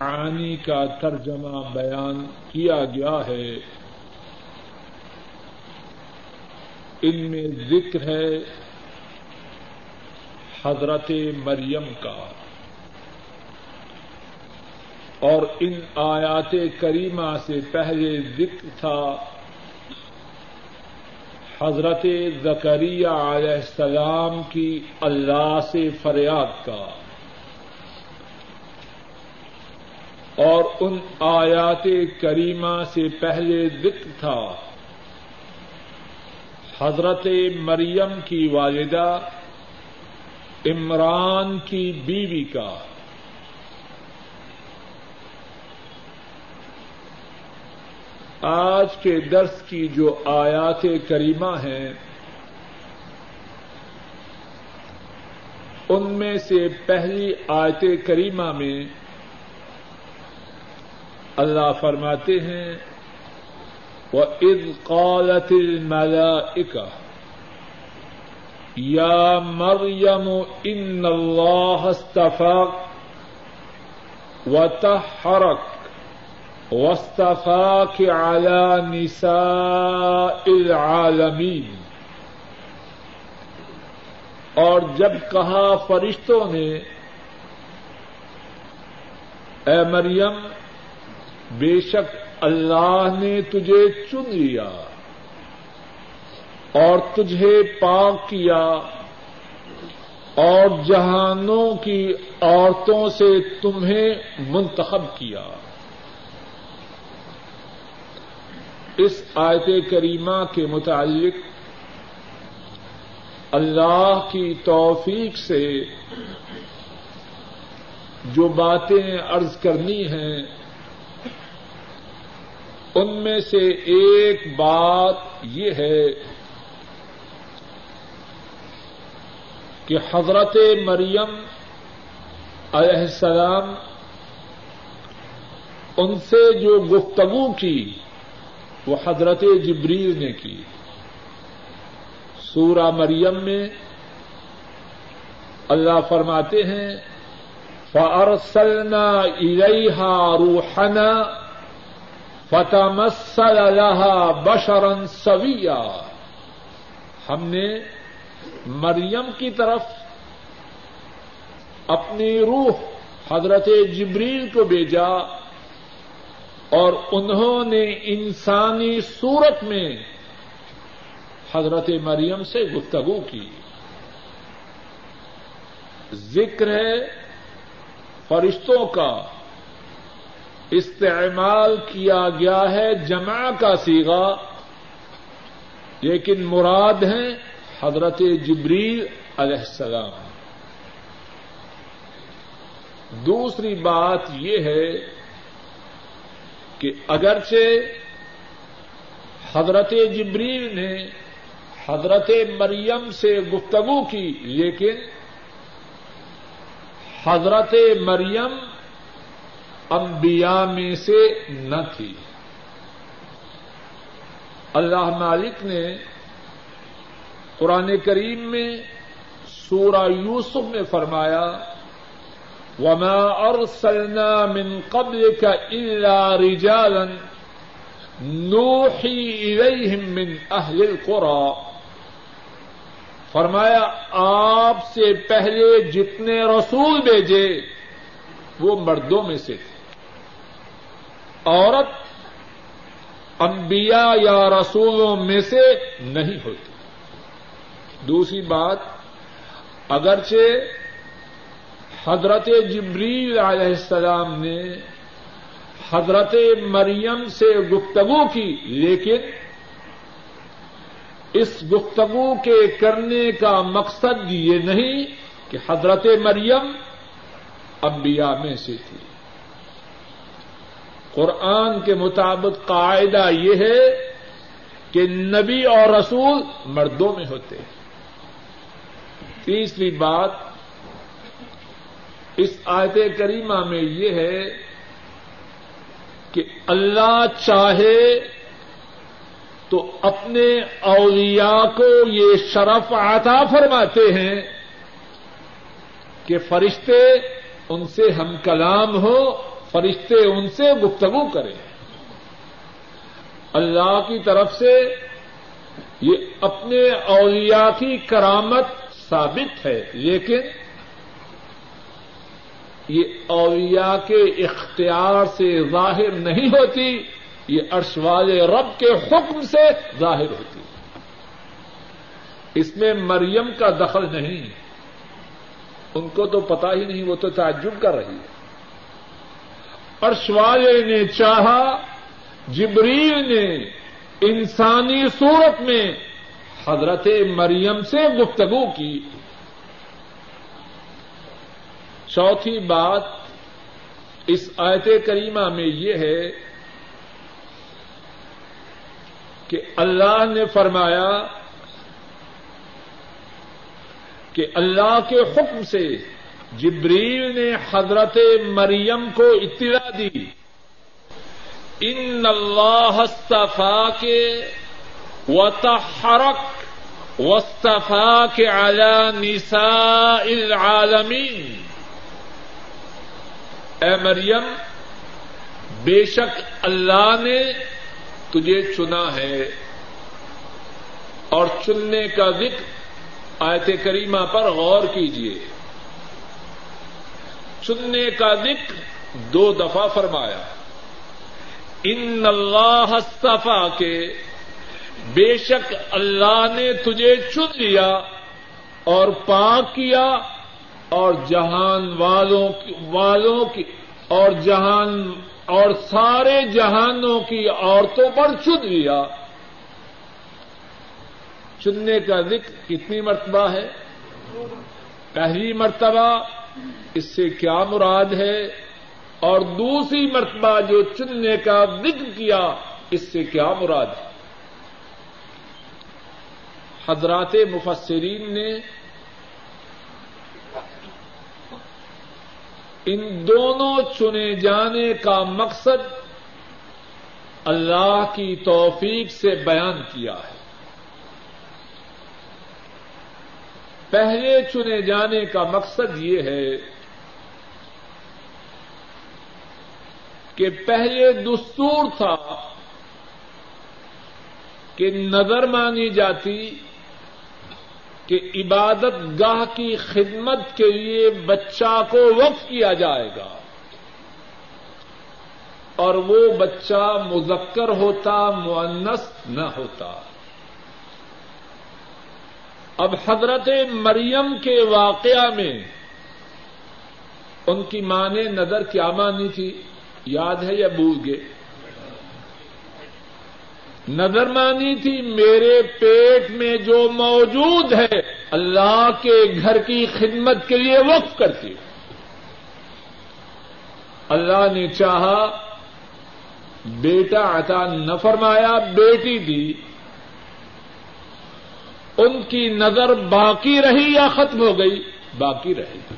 معانی کا ترجمہ بیان کیا گیا ہے۔ ان میں ذکر ہے حضرت مریم کا۔ اور ان آیات کریمہ سے پہلے ذکر تھا حضرت زکریہ علیہ السلام کی اللہ سے فریاد کا۔ اور ان آیات کریمہ سے پہلے ذکر تھا۔ حضرت مریم کی والدہ، عمران کی بیوی کا۔ آج کے درس کی جو آیات کریمہ ہیں، ان میں سے پہلی آیت کریمہ میں اللہ فرماتے ہیں وہ عز قالت الملائکہ یا مریم ان اللہ استفاق و تحرک وصطفاك على نساء العالمین اور جب کہا فرشتوں نے، اے مریم بے شک اللہ نے تجھے چن لیا اور تجھے پاک کیا اور جہانوں کی عورتوں سے تمہیں منتخب کیا۔ اس آیت کریمہ کے متعلق اللہ کی توفیق سے جو باتیں عرض کرنی ہیں ان میں سے ایک بات یہ ہے کہ حضرت مریم علیہ السلام ان سے جو گفتگو کی، وہ حضرت جبریل نے کی۔ سورہ مریم میں اللہ فرماتے ہیں فارسلنا الیہا روحنا فتمثل لها بشرا سویا ہم نے مریم کی طرف اپنی روح حضرت جبریل کو بھیجا اور انہوں نے انسانی صورت میں حضرت مریم سے گفتگو کی۔ ذکر ہے فرشتوں کا استعمال کیا گیا ہے جمع کا سیگا لیکن مراد ہیں حضرت جبریل علیہ السلام۔ دوسری بات یہ ہے کہ اگرچہ حضرت جبریل نے حضرت مریم سے گفتگو کی، لیکن حضرت مریم انبیاء میں سے نہ تھی۔ اللہ مالک نے قرآن کریم میں سورہ یوسف میں فرمایا، وما ارسلنا من قبلك الا رجالا نوحی الیہم من اہل القرى۔ فرمایا، آپ سے پہلے جتنے رسول بھیجے، وہ مردوں میں سے تھے۔ عورت انبیاء یا رسولوں میں سے نہیں ہوتی۔ دوسری بات، اگرچہ حضرت جبریل علیہ السلام نے حضرت مریم سے گفتگو کی، لیکن اس گفتگو کے کرنے کا مقصد یہ نہیں کہ حضرت مریم انبیاء میں سے تھی۔ قرآن کے مطابق قاعدہ یہ ہے کہ نبی اور رسول مردوں میں ہوتے ہیں۔ تیسری بات اس آیت کریمہ میں یہ ہے کہ اللہ چاہے تو اپنے اولیاء کو یہ شرف عطا فرماتے ہیں کہ فرشتے ان سے ہم کلام ہو فرشتے ان سے گفتگو کریں۔ اللہ کی طرف سے یہ اپنے اولیاء کی کرامت ثابت ہے، لیکن یہ اولیاء کے اختیار سے ظاہر نہیں ہوتی، یہ عرش والے رب کے حکم سے ظاہر ہوتی۔ اس میں مریم کا دخل نہیں۔ ان کو تو پتا ہی نہیں، وہ تو تعجب کر رہی ہے۔ عرش والے نے چاہا، جبریل نے انسانی صورت میں حضرت مریم سے گفتگو کی۔ چوتھی بات اس آیت کریمہ میں یہ ہے کہ اللہ نے فرمایا کہ اللہ کے حکم سے جبریل نے حضرت مریم کو اطلاع دی۔ ان اللہ استفا کے وطحرک وصطفا کے اعلی نساء العالمین اے مریم، بے شک اللہ نے تجھے چنا ہے۔ اور چننے کا ذکر آیت کریمہ پر غور کیجیے چننے کا ذکر دو دفعہ فرمایا، ان اللہ استفا کے، بے شک اللہ نے تجھے چن لیا اور پاک کیا اور جہان والوں کی والوں کی، اور جہان، اور سارے جہانوں کی عورتوں پر چن لیا. چننے کا ذکر کتنی مرتبہ ہے؟ پہلی مرتبہ اس سے کیا مراد ہے؟ اور دوسری مرتبہ جو چننے کا ذکر کیا، اس سے کیا مراد؟ ہے حضرات مفسرین نے ان دونوں چنے جانے کا مقصد اللہ کی توفیق سے بیان کیا ہے۔ پہلے چنے جانے کا مقصد یہ ہے کہ پہلے دستور تھا کہ نظر مانی جاتی کہ عبادت گاہ کی خدمت کے لیے بچہ کو وقف کیا جائے گا اور وہ بچہ مذکر ہوتا معنس نہ ہوتا۔ اب حضرت مریم کے واقعہ میں ان کی ماں نے نظر کیا مانی تھی؟ یاد ہے یا بھول گئے؟ نظر مانی تھی میرے پیٹ میں جو موجود ہے، اللہ کے گھر کی خدمت کے لیے وقف کرتی ہوں۔ اللہ نے چاہا، بیٹا عطا نہ فرمایا بیٹی دی۔ ان کی نظر باقی رہی یا ختم ہو گئی؟ باقی رہے گی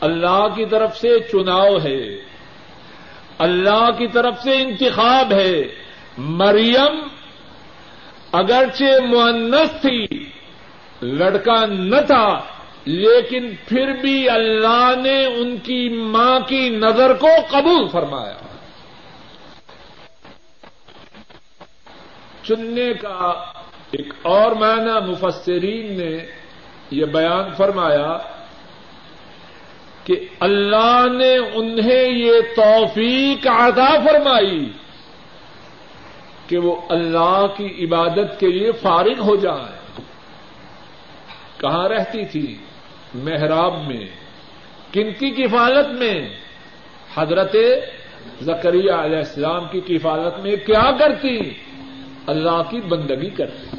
اللہ کی طرف سے چناؤ ہے۔ اللہ کی طرف سے انتخاب ہے۔ مریم اگرچہ معنس تھی، لڑکا نہ تھا، لیکن پھر بھی اللہ نے ان کی ماں کی نظر کو قبول فرمایا۔ چننے کا ایک اور معنی مفسرین نے یہ بیان فرمایا۔ کہ اللہ نے انہیں یہ توفیق عطا فرمائی کہ وہ اللہ کی عبادت کے لیے فارغ ہو جائے کہاں رہتی تھی؟ محراب میں۔ کن کی کفالت میں؟ حضرت زکریہ علیہ السلام کی کفالت میں کیا کرتی؟ اللہ کی بندگی کرتی۔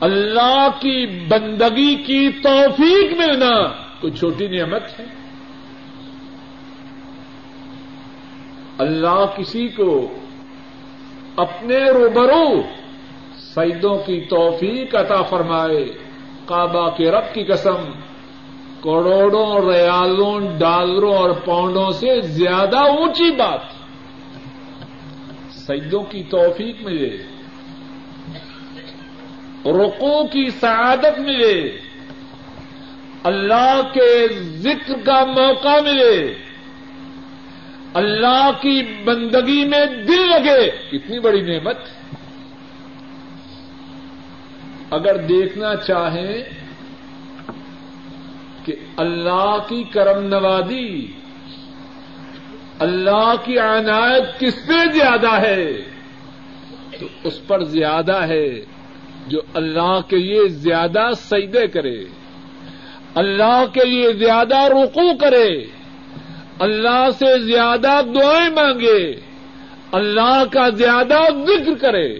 اللہ کی بندگی کی توفیق ملنا۔ کوئی چھوٹی نعمت ہے؟ اللہ کسی کو اپنے روبرو سیدوں کی توفیق عطا فرمائے، کعبہ کے رب کی قسم، کروڑوں ریالوں، ڈالروں اور پاؤنڈوں سے زیادہ اونچی بات سیدوں کی توفیق ملے رقو کی سعادت ملے۔ اللہ کے ذکر کا موقع ملے، اللہ کی بندگی میں دل لگے، کتنی بڑی نعمت۔ اگر دیکھنا چاہیں کہ اللہ کی کرم نوازی، اللہ کی عنایت کس پہ زیادہ ہے، تو اس پر زیادہ ہے جو اللہ کے لیے زیادہ سجدے کرے۔ اللہ کے لیے زیادہ رکو کرے، اللہ سے زیادہ دعائیں مانگے، اللہ کا زیادہ ذکر کرے۔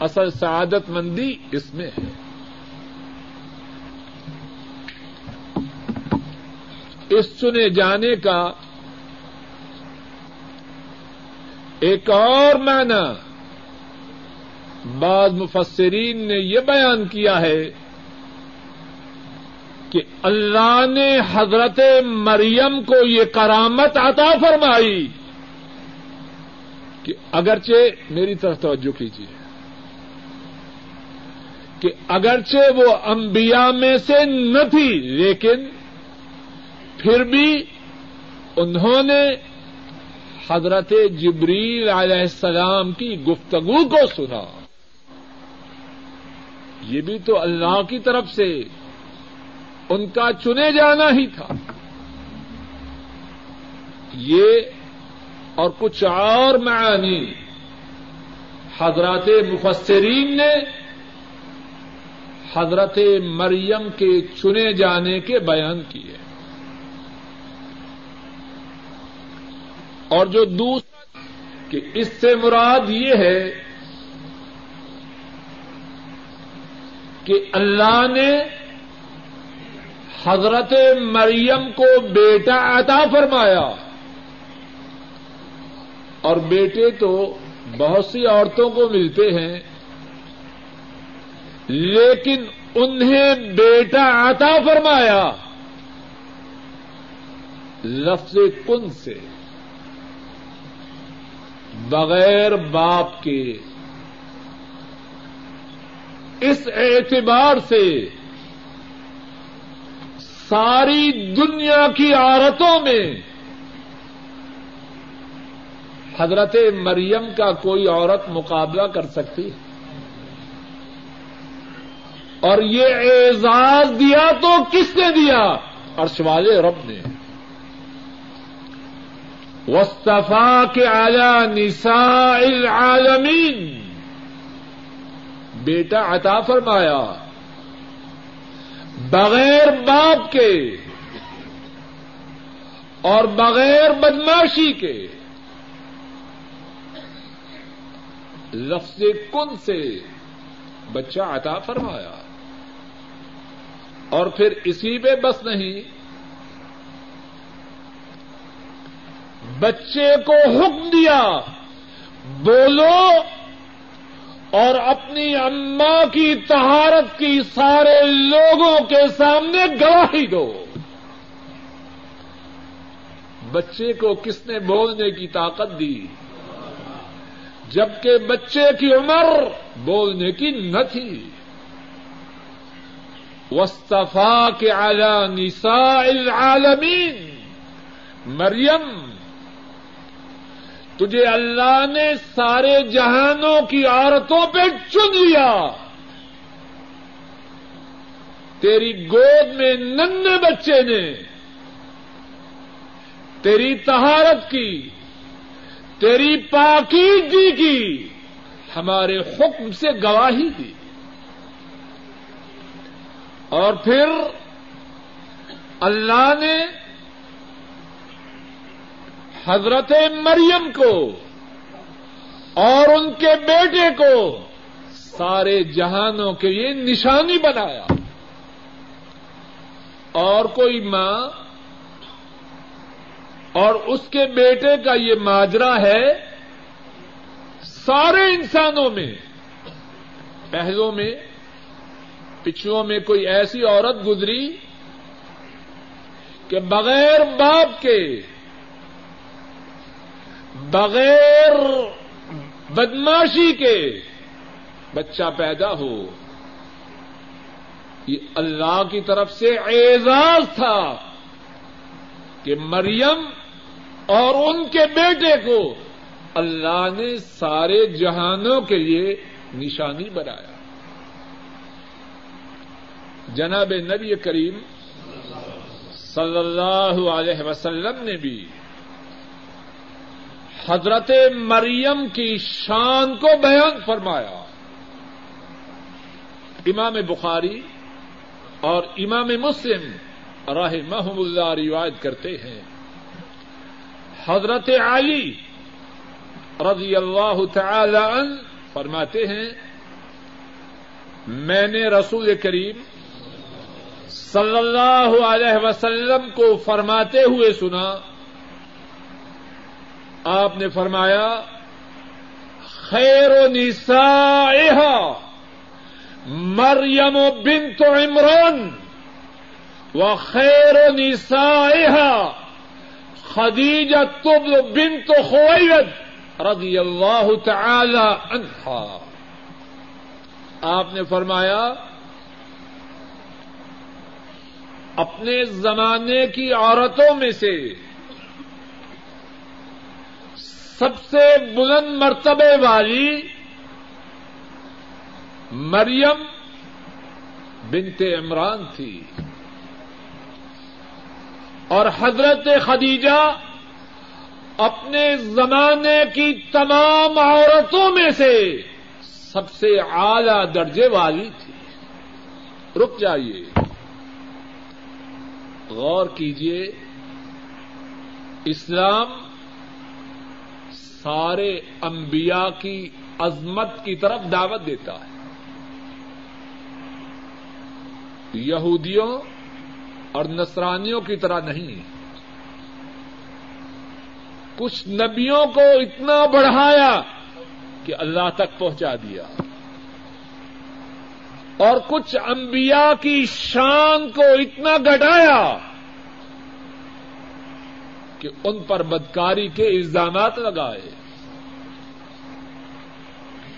اصل سعادت مندی اس میں ہے۔ اس چنے جانے کا ایک اور معنی بعض مفسرین نے یہ بیان کیا ہے کہ اللہ نے حضرت مریم کو یہ کرامت عطا فرمائی کہ اگرچہ میری طرف توجہ کیجیے کہ اگرچہ وہ انبیاء میں سے نہ تھی، لیکن پھر بھی انہوں نے حضرت جبریل علیہ السلام کی گفتگو کو سنا۔ یہ بھی تو اللہ کی طرف سے۔ ان کا چنے جانا ہی تھا۔ یہ اور کچھ اور معانی حضرات مفسرین نے حضرت مریم کے چنے جانے کے بیان کیے۔ اور جو دوسرا کہ اس سے مراد یہ ہے کہ اللہ نے حضرت مریم کو بیٹا عطا فرمایا۔ اور بیٹے تو بہت سی عورتوں کو ملتے ہیں، لیکن انہیں بیٹا عطا فرمایا۔ لفظ کن سے؟ بغیر باپ کے۔ اس اعتبار سے ساری دنیا کی عورتوں میں حضرت مریم کا کوئی عورت مقابلہ کر سکتی اور یہ اعزاز دیا تو کس نے دیا؟ عرش والے رب نے۔ وصطفا کے آیا نساء العالمین بیٹا عطا فرمایا۔ بغیر باپ کے اور بغیر بدماشی کے لفظ کن سے بچہ عطا فرمایا اور پھر اسی پہ بس نہیں بچے کو حکم دیا، بولو اور اپنی اماں کی تہارت کی سارے لوگوں کے سامنے گواہی دو۔ بچے کو کس نے بولنے کی طاقت دی؟ جبکہ بچے کی عمر بولنے کی نہ تھی۔ وصطفا کے اعلی نساء العالمین مریم تجھے اللہ نے سارے جہانوں کی عورتوں پہ چن لیا۔ تیری گود میں نن بچے نے، تیری تہارت کی، تیری پاکیزگی کی، ہمارے حکم سے گواہی دی۔ اور پھر اللہ نے حضرت مریم کو اور ان کے بیٹے کو سارے جہانوں کے لیے نشانی بنایا اور کوئی ماں اور اس کے بیٹے کا یہ ماجرا ہے سارے انسانوں میں، پہلوں میں پچھلوں میں کوئی ایسی عورت گزری کہ بغیر باپ کے بغیر بدماشی کے بچہ پیدا ہو۔ یہ اللہ کی طرف سے اعزاز تھا کہ مریم اور ان کے بیٹے کو اللہ نے سارے جہانوں کے لیے نشانی بنایا۔ جناب نبی کریم صلی اللہ علیہ وسلم نے بھی حضرت مریم کی شان کو بیان فرمایا۔ امام بخاری اور امام مسلم راہ محم اللہ روایت کرتے ہیں۔ حضرت علی رضی اللہ تعالی عنہ فرماتے ہیں، میں نے رسول کریم صلی اللہ علیہ وسلم کو فرماتے ہوئے سنا۔ آپ نے فرمایا، خیر و نسائها مریم و بنت عمران و خیر و نسائها خدیجہ تب بنت خویت رضی اللہ تعالی عنہا۔ آپ نے فرمایا، اپنے زمانے کی عورتوں میں سے سب سے بلند مرتبے والی مریم بنت عمران تھی اور حضرت خدیجہ اپنے زمانے کی تمام عورتوں میں سے سب سے اعلی درجے والی تھی۔ رک جائیے۔ غور کیجیے۔ اسلام سارے انبیاء کی عظمت کی طرف دعوت دیتا ہے۔ یہودیوں اور نصرانیوں کی طرح نہیں۔ کچھ نبیوں کو اتنا بڑھایا کہ اللہ تک پہنچا دیا۔ اور کچھ انبیاء کی شان کو اتنا گٹایا کہ ان پر بدکاری کے الزامات لگائے۔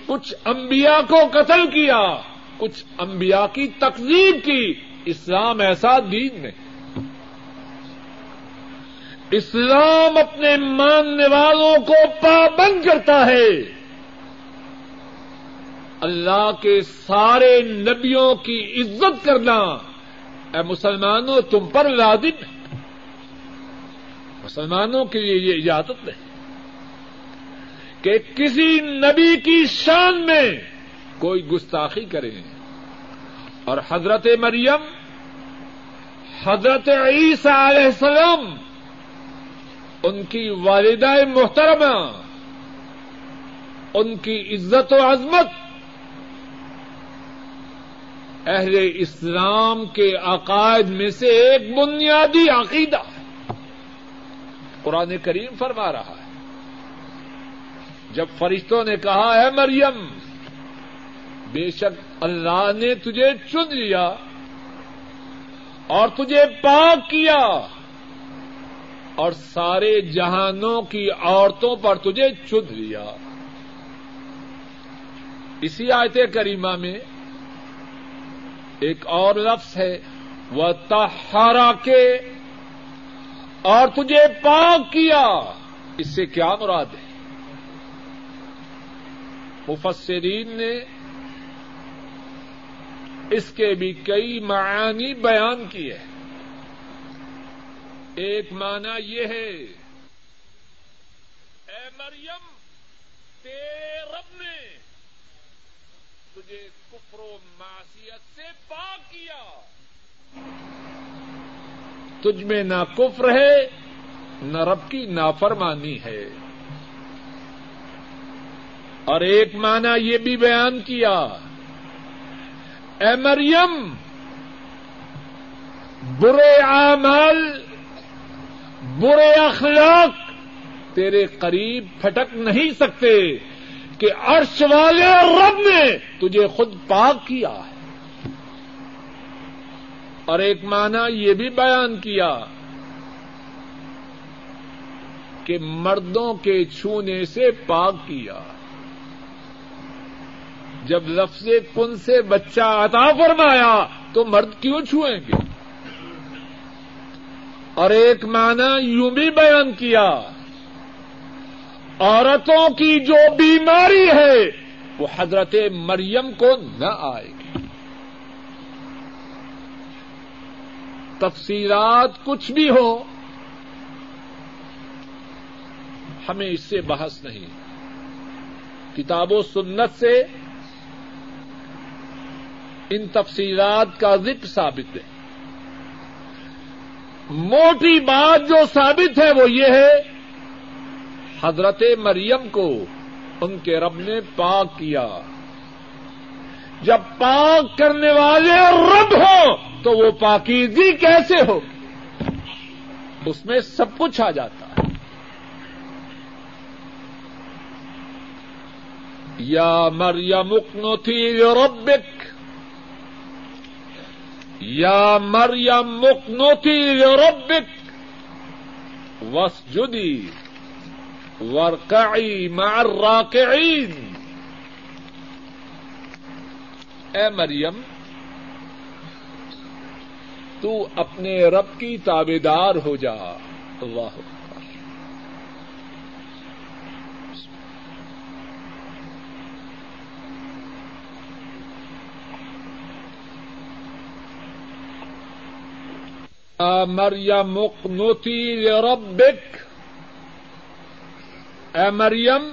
کچھ انبیاء کو قتل کیا، کچھ انبیاء کی تقزیب کی، اسلام ایسا دین نہیں۔ اسلام اپنے ماننے والوں کو پابند کرتا ہے۔ اللہ کے سارے نبیوں کی عزت کرنا۔ اے مسلمانوں، تم پر لازم ہے۔ مسلمانوں کے لیے یہ اجازت نہیں کہ کسی نبی کی شان میں کوئی گستاخی کرے اور حضرت مریم، حضرت عیسیٰ علیہ السلام، ان کی والدہ محترمہ، ان کی عزت و عظمت، اہل اسلام کے عقائد میں سے ایک بنیادی عقیدہ ہے قرآن کریم فرما رہا ہے۔ جب فرشتوں نے کہا ہے مریم، بے شک اللہ نے تجھے چن لیا اور تجھے پاک کیا اور سارے جہانوں کی عورتوں پر تجھے چن لیا۔ اسی آیت کریمہ میں ایک اور لفظ ہے وہ تہارا کے اور تجھے پاک کیا۔ اس سے کیا مراد ہے؟ مفسرین نے اس کے بھی کئی معانی بیان کیے ایک معنی یہ ہے، اے مریم، تیرے رب نے تجھے کفر و معصیت سے پاک کیا۔ تجھ میں نہ کفر ہے، نہ رب کی نافرمانی ہے۔ اور ایک معنی یہ بھی بیان کیا، اے مریم، برے اعمال، برے اخلاق تیرے قریب پھٹک نہیں سکتے کہ عرش والے رب نے تجھے خود پاک کیا ہے۔ اور ایک معنی یہ بھی بیان کیا کہ مردوں کے چھونے سے پاک کیا۔ جب لفظ کن سے بچہ عطا فرمایا تو مرد کیوں چھوئیں گے؟ اور ایک معنی یوں بھی بیان کیا، عورتوں کی جو بیماری ہے وہ حضرت مریم کو نہ آئے تفصیلات کچھ بھی ہو، ہمیں اس سے بحث نہیں۔ کتاب و سنت سے ان تفصیلات کا ذکر ثابت ہے۔ موٹی بات جو ثابت ہے وہ یہ ہے، حضرت مریم کو ان کے رب نے پاک کیا۔ جب پاک کرنے والے رب ہو تو وہ پاکیزی کیسے ہو؟ اس میں سب کچھ آ جاتا ہے۔ یا مریم اکنوتی ربک۔ یا مریم مکنوتی ربک۔ وسجدی ورکعی مع الراکعین۔ اے مریم تو اپنے رب کی تابے دار ہو جا۔ اللہ۔ مریم مقنوتی ربک اے مریم،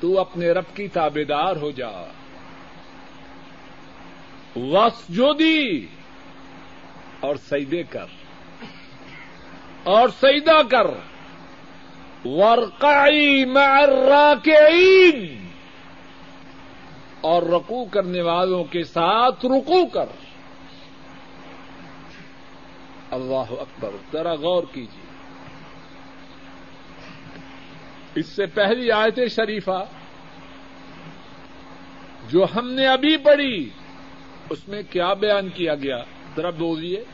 تو اپنے رب کی تابے دار ہو جا۔ وسجودی اور سیدے کر۔ اور سیدا کر۔ ورقعی مع الراکعین۔ اور رکو کرنے والوں کے ساتھ رکو کر۔ اللہ اکبر، ذرا غور کیجیے۔ اس سے پہلی آیت شریفہ جو ہم نے ابھی پڑھی، اس میں کیا بیان کیا گیا؟ ذرا بولیے۔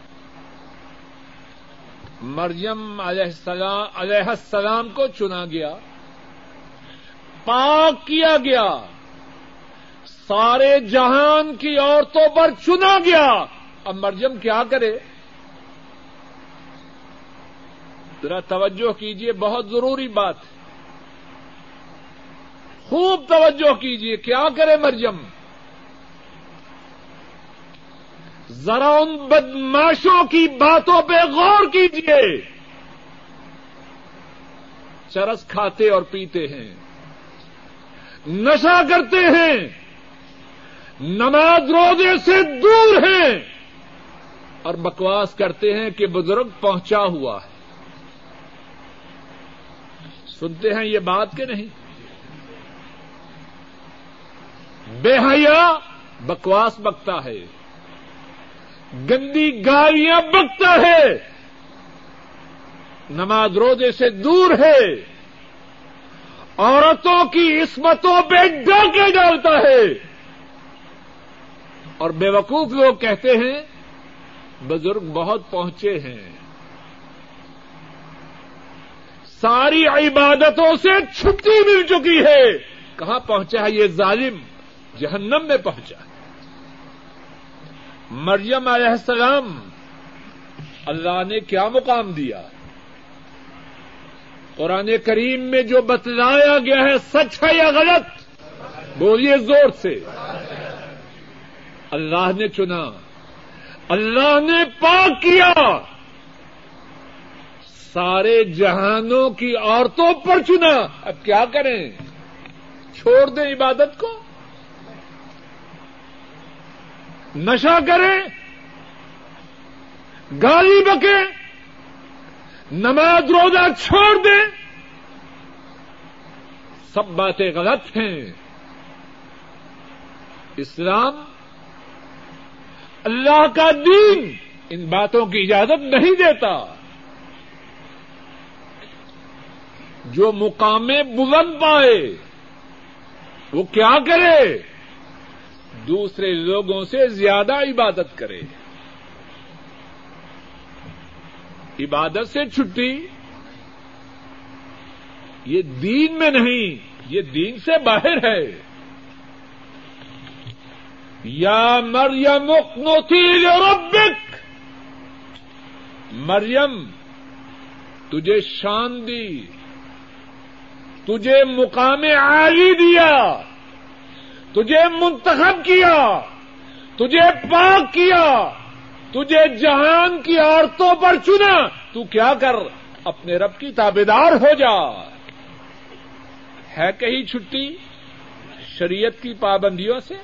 مریم علیہ السلام علیہ السلام کو چنا گیا۔ پاک کیا گیا۔ سارے جہان کی عورتوں پر چنا گیا۔ اب مریم کیا کرے؟ ذرا توجہ کیجیے بہت ضروری بات۔ خوب توجہ کیجیے کیا کرے مریم؟ ذرا ان بدماشوں کی باتوں پہ غور کیجیے چرس کھاتے اور پیتے ہیں۔ نشا کرتے ہیں۔ نماز روزے سے دور ہیں۔ اور بکواس کرتے ہیں کہ بزرگ پہنچا ہوا ہے۔ سنتے ہیں یہ بات کہ نہیں؟ بے حیا بکواس بکتا ہے۔ گندی گالیاں بکتا ہے۔ نماز روزے سے دور ہے۔ عورتوں کی عصمتوں پہ ڈاکے ڈالتا ہے۔ اور بے وقوف لوگ کہتے ہیں، بزرگ بہت پہنچے ہیں۔ ساری عبادتوں سے چھٹی مل چکی ہے۔ کہاں پہنچا ہے یہ ظالم؟ جہنم میں پہنچا ہے۔ مریم علیہ السلام، اللہ نے کیا مقام دیا؟ قرآن کریم میں جو بتلایا گیا ہے، سچ ہے یا غلط؟ بولیے زور سے۔ اللہ نے چنا۔ اللہ نے پاک کیا۔ سارے جہانوں کی عورتوں پر چنا۔ اب کیا کریں؟ چھوڑ دیں عبادت کو؟ نشا کریں، گالی بکے نماز روزہ چھوڑ دیں۔ سب باتیں غلط ہیں۔ اسلام اللہ کا دین ان باتوں کی اجازت نہیں دیتا۔ جو مقام بلند پائے، وہ کیا کرے؟ دوسرے لوگوں سے زیادہ عبادت کرے۔ عبادت سے چھٹی۔ یہ دین میں نہیں، یہ دین سے باہر ہے۔ یا مریم اقنتی لربک۔ مریم، تجھے شان دی، تجھے مقام عالی دیا۔ تجھے منتخب کیا، تجھے پاک کیا، تجھے جہان کی عورتوں پر چنا، تو کیا کر، اپنے رب کی تابے دار ہو جا۔ ہے کہیں چھٹی شریعت کی پابندیوں سے؟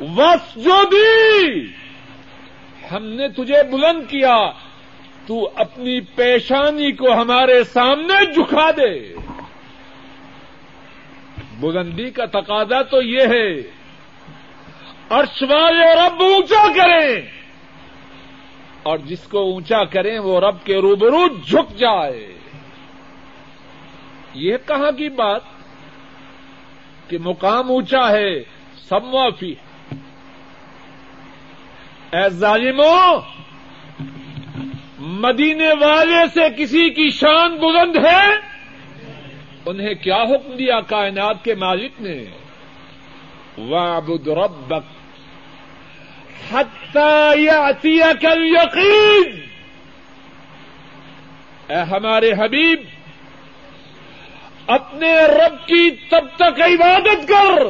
وس جو بھی، ہم نے تجھے بلند کیا، تو اپنی پیشانی کو ہمارے سامنے جھکا دے۔ بلندی کا تقاضا تو یہ ہے عرش والے رب اونچا کریں۔ اور جس کو اونچا کریں، وہ رب کے روبرو جھک جائے۔ یہ کہاں کی بات؟ کہ مقام اونچا ہے سب معافی ہے اے ظالموں مدینے والے سے کسی کی شان بلند ہے؟ انہیں کیا حکم دیا کائنات کے مالک نے؟ وعبد ربک حتی یاتیک الیقین اے ہمارے حبیب، اپنے رب کی تب تک عبادت کر،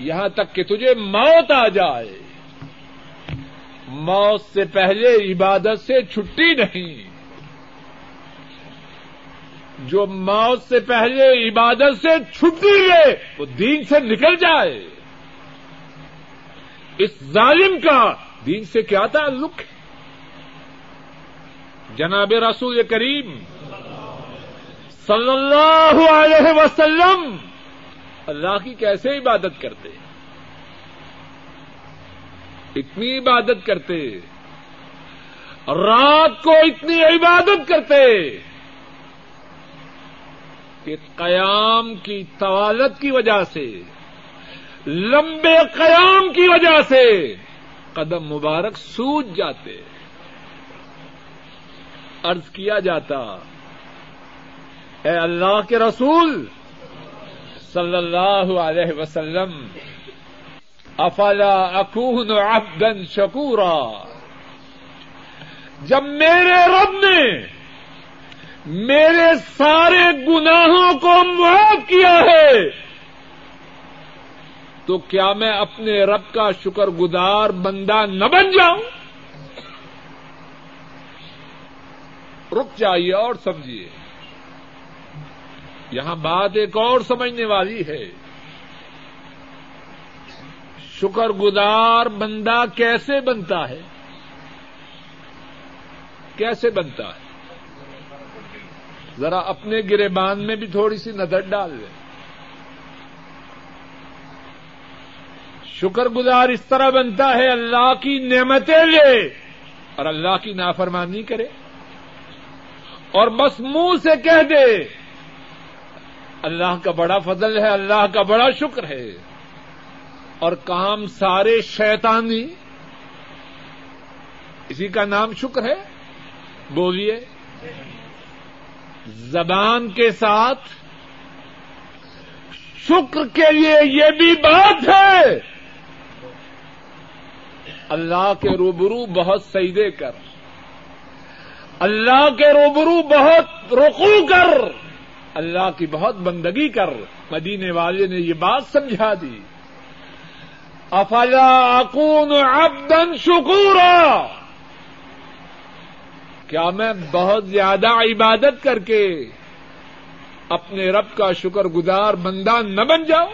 یہاں تک کہ تجھے موت آ جائے۔ موت سے پہلے عبادت سے چھٹی نہیں۔ جو موت سے پہلے عبادت سے چھٹی لے وہ دین سے نکل جائے۔ اس ظالم کا دین سے کیا تعلق ہے؟ جناب رسول کریم صلی اللہ علیہ وسلم اللہ کی کیسے عبادت کرتے؟ اتنی عبادت کرتے، رات کو اتنی عبادت کرتے۔ کہ قیام کی طوالت کی وجہ سے، لمبے قیام کی وجہ سے قدم مبارک سوج جاتے ارض کیا جاتا، اے اللہ کے رسول صلی اللہ علیہ وسلم، افلا اکون عبدا شکورا؟ جب میرے رب نے میرے سارے گناہوں کو معاف کیا ہے۔ تو کیا میں اپنے رب کا شکر گزار بندہ نہ بن جاؤں؟ رک جائیے اور سمجھیے۔ یہاں بات ایک اور سمجھنے والی ہے۔ شکر گزار بندہ کیسے بنتا ہے؟ کیسے بنتا ہے؟ ذرا اپنے گرے باندھ میں بھی تھوڑی سی نظر ڈال لیں۔ شکر گزار اس طرح بنتا ہے اللہ کی نعمتیں لے اور اللہ کی نافرمانی کرے۔ اور بس منہ سے کہہ دے، اللہ کا بڑا فضل ہے، اللہ کا بڑا شکر ہے۔ اور کام سارے شیطانی، اسی کا نام شکر ہے۔ بولیے۔ زبان کے ساتھ شکر کے لیے یہ بھی بات ہے۔ اللہ کے روبرو بہت سیدے کر۔ اللہ کے روبرو بہت رقو کر۔ اللہ کی بہت بندگی کر۔ مدینے والے نے یہ بات سمجھا دی۔ افلا اکون عبدن شکورا۔ کیا میں بہت زیادہ عبادت کر کے اپنے رب کا شکر گزار بندہ نہ بن جاؤں؟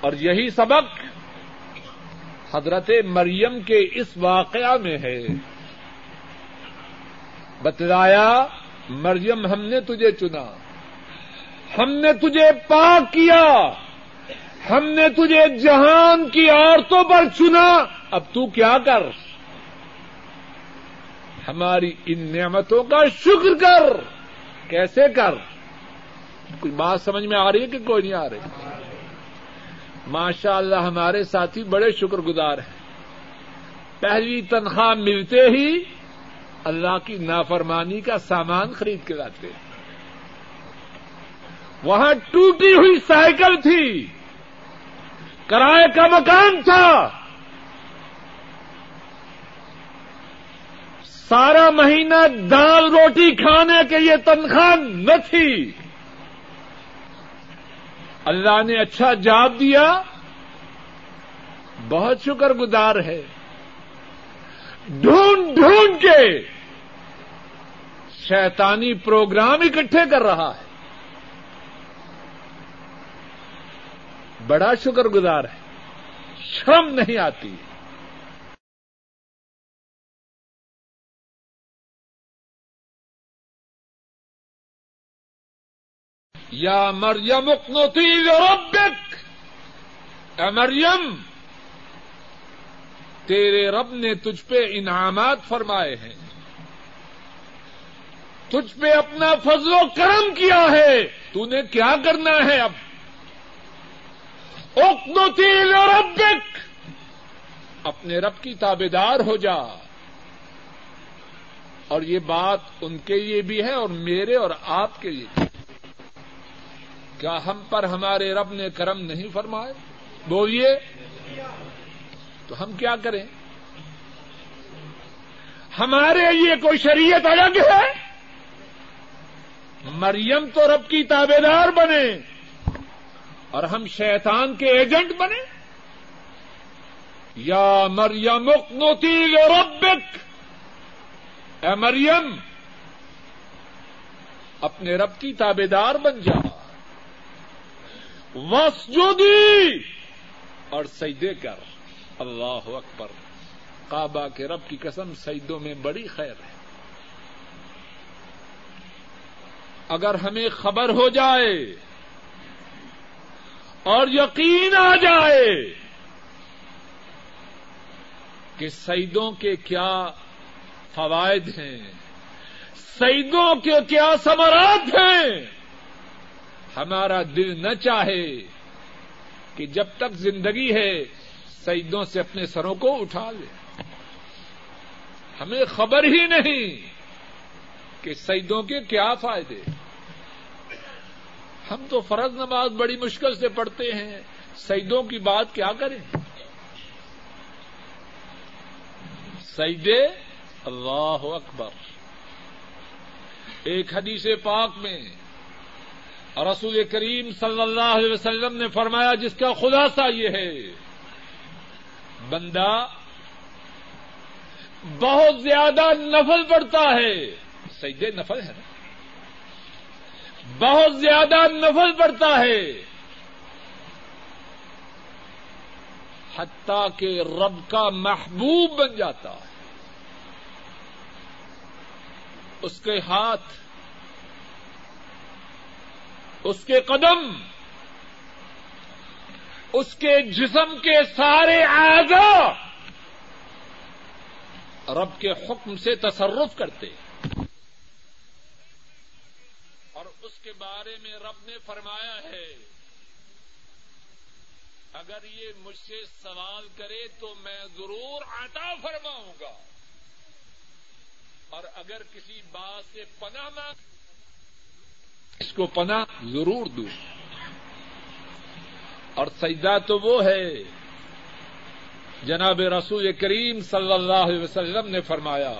اور یہی سبق حضرت مریم کے اس واقعہ میں ہے۔ بتلایا، مریم، ہم نے تجھے چنا۔ ہم نے تجھے پاک کیا۔ ہم نے تجھے جہان کی عورتوں پر چنا۔ اب تو کیا کر؟ ہماری ان نعمتوں کا شکر کر۔ کیسے کر؟ کوئی بات سمجھ میں آ رہی ہے کہ کوئی نہیں آ رہی؟ ماشاء اللہ ہمارے ساتھی بڑے شکر گزار ہیں۔ پہلی تنخواہ ملتے ہی اللہ کی نافرمانی کا سامان خرید کے لاتے۔ ہیں وہاں ٹوٹی ہوئی سائیکل تھی۔ کرائے کا مکان تھا۔ سارا مہینہ دال روٹی کھانے کے یہ تنخواہ نہ تھی۔ اللہ نے اچھا جاب دیا۔ بہت شکر گزار ہے۔ ڈھونڈ ڈھونڈ کے شیطانی پروگرام اکٹھے کر رہا ہے۔ بڑا شکر گزار ہے۔ شرم نہیں آتی۔ یا مریم اقنتی ربک اے مریم تیرے رب نے تجھ پہ انعامات فرمائے ہیں۔ تجھ پہ اپنا فضل و کرم کیا ہے۔ تو نے کیا کرنا ہے اب؟ اقنتی ربک اپنے رب کی تابے دار ہو جا۔ اور یہ بات ان کے لیے بھی ہے اور میرے اور آپ کے لیے بھی۔ کیا ہم پر ہمارے رب نے کرم نہیں فرمائے؟ بولیے۔ تو ہم کیا کریں؟ ہمارے لیے کوئی شریعت الگ ہے؟ مریم تو رب کی تابے دار بنے۔ اور ہم شیطان کے ایجنٹ بنے۔ یا مریم اقنتی ربک۔ اے مریم، اپنے رب کی تابے دار بن جا۔ وسجودی اور سجدے کر۔ اللہ اکبر۔ کعبہ کے رب کی قسم سجدوں میں بڑی خیر ہے۔ اگر ہمیں خبر ہو جائے اور یقین آ جائے کہ سعیدوں کے کیا فوائد ہیں سعیدوں کے کیا ثمرات ہیں ہمارا دل نہ چاہے کہ جب تک زندگی ہے سعیدوں سے اپنے سروں کو اٹھا لے۔ ہمیں خبر ہی نہیں کہ سعیدوں کے کیا فائدے۔ ہم تو فرض نماز بڑی مشکل سے پڑھتے ہیں سعیدوں کی بات کیا کریں؟ سعیدے اللہ اکبر۔ ایک حدیث پاک میں رسول کریم صلی اللہ علیہ وسلم نے فرمایا، جس کا خلاصہ یہ ہے، بندہ بہت زیادہ نفل پڑتا ہے۔ سیدے نفل ہے نا؟ بہت زیادہ نفل پڑتا ہے۔ حتیٰ کہ رب کا محبوب بن جاتا ہے۔ اس کے ہاتھ اس کے قدم، اس کے جسم کے سارے اعضا رب کے حکم سے تصرف کرتے اور اس کے بارے میں رب نے فرمایا ہے، اگر یہ مجھ سے سوال کرے تو میں ضرور عطا فرماؤں گا۔ اور اگر کسی بات سے پناہ مانگ اس کو پناہ ضرور دوں اور سجدہ تو وہ ہے۔ جناب رسول کریم صلی اللہ علیہ وسلم نے فرمایا،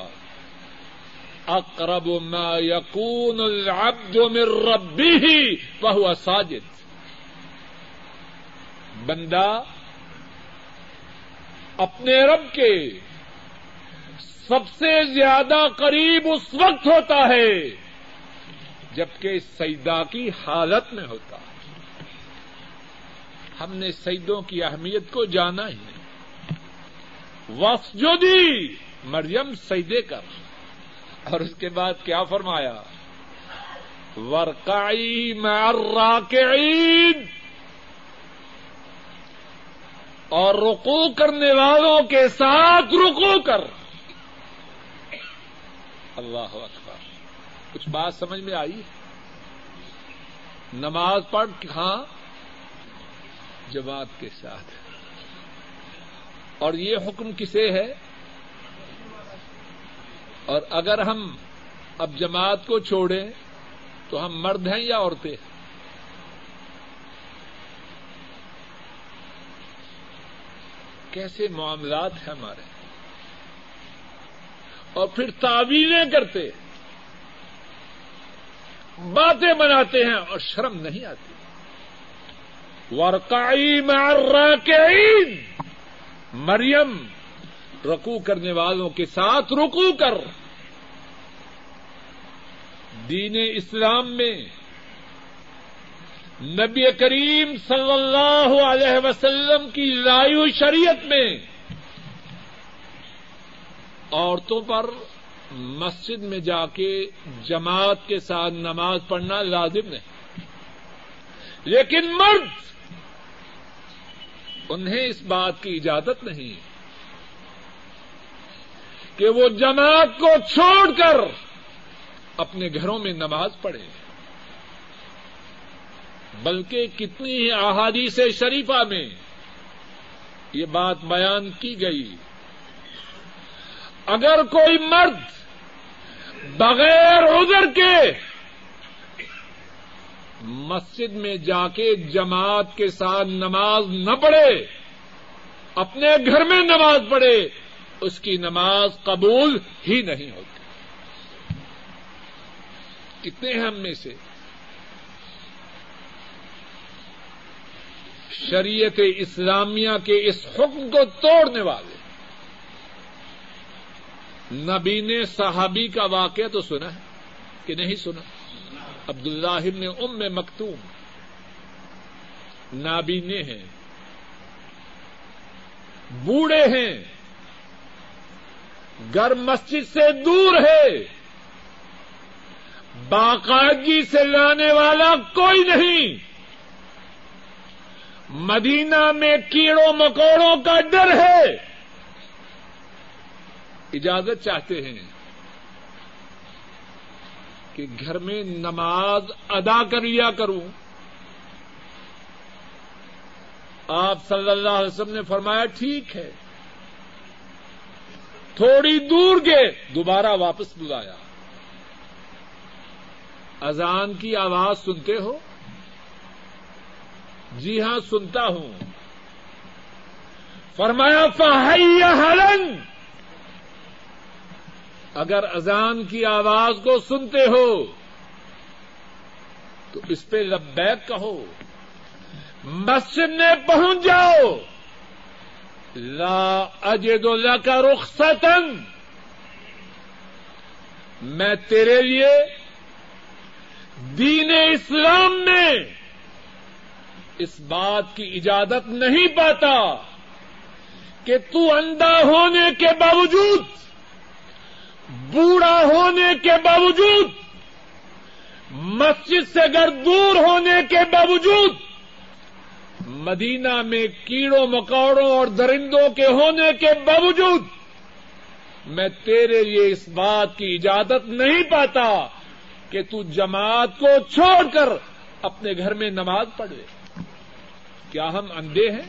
اقرب ما یقون العبد من ربه وهو ساجد۔ بندہ اپنے رب کے سب سے زیادہ قریب اس وقت ہوتا ہے۔ جبکہ سیدا کی حالت میں ہوتا۔ ہے ہم نے سیدوں کی اہمیت کو جانا ہی وسجودی مریم سیدے کر۔ اور اس کے بعد کیا فرمایا؟ ورقائی راکعین اور رکو کرنے والوں کے ساتھ رکو کر۔ اللہ اکبر۔ کچھ بات سمجھ میں آئی؟ نماز پڑھ ہاں جماعت کے ساتھ۔ اور یہ حکم کسے ہے؟ اور اگر ہم اب جماعت کو چھوڑیں تو ہم مرد ہیں یا عورتیں؟ کیسے معاملات ہیں ہمارے؟ اور پھر تعویلیں کرتے باتیں بناتے ہیں اور شرم نہیں آتی۔ ورقائی راکعین مریم رکو کرنے والوں کے ساتھ رکو کر۔ دین اسلام میں نبی کریم صلی اللہ علیہ وسلم کی لائی شریعت میں عورتوں پر مسجد میں جا کے جماعت کے ساتھ نماز پڑھنا لازم نہیں۔ لیکن مرد انہیں اس بات کی اجازت نہیں کہ وہ جماعت کو چھوڑ کر اپنے گھروں میں نماز پڑھے۔ بلکہ کتنی ہی احادیث شریفہ میں یہ بات بیان کی گئی۔ اگر کوئی مرد بغیر عذر کے مسجد میں جا کے جماعت کے ساتھ نماز نہ پڑھے، اپنے گھر میں نماز پڑھے، اس کی نماز قبول ہی نہیں ہوتی۔ کتنے ہیں ہم میں سے؟ شریعت اسلامیہ کے اس حکم کو توڑنے والے۔ نبی نے صحابی کا واقعہ تو سنا ہے کہ نہیں سنا؟ عبد اللہ نے ام میں مکتوم نابینے ہیں، بوڑھے ہیں، گھر مسجد سے دور ہے، باقاعدگی سے لانے والا کوئی نہیں۔ مدینہ میں کیڑوں مکوڑوں کا ڈر ہے۔ اجازت چاہتے ہیں کہ گھر میں نماز ادا کر لیا کروں۔ آپ صلی اللہ علیہ وسلم نے فرمایا ٹھیک ہے۔ تھوڑی دور گئے، دوبارہ واپس بلایا۔ اذان کی آواز سنتے ہو؟ جی ہاں سنتا ہوں۔ فرمایا فہیا ہلن اگر اذان کی آواز کو سنتے ہو، تو اس پہ لبیک کہو، مسجد میں پہنچ جاؤ، لا اجد اللہ کا رخ میں تیرے لیے دین اسلام میں اس بات کی اجازت نہیں پاتا کہ تو اندھا ہونے کے باوجود بوڑھا ہونے کے باوجود، مسجد سے گھر دور ہونے کے باوجود، مدینہ میں کیڑوں مکوڑوں اور درندوں کے ہونے کے باوجود، میں تیرے لیے اس بات کی اجازت نہیں پاتا کہ تو جماعت کو چھوڑ کر اپنے گھر میں نماز پڑھے۔ کیا ہم اندھے ہیں؟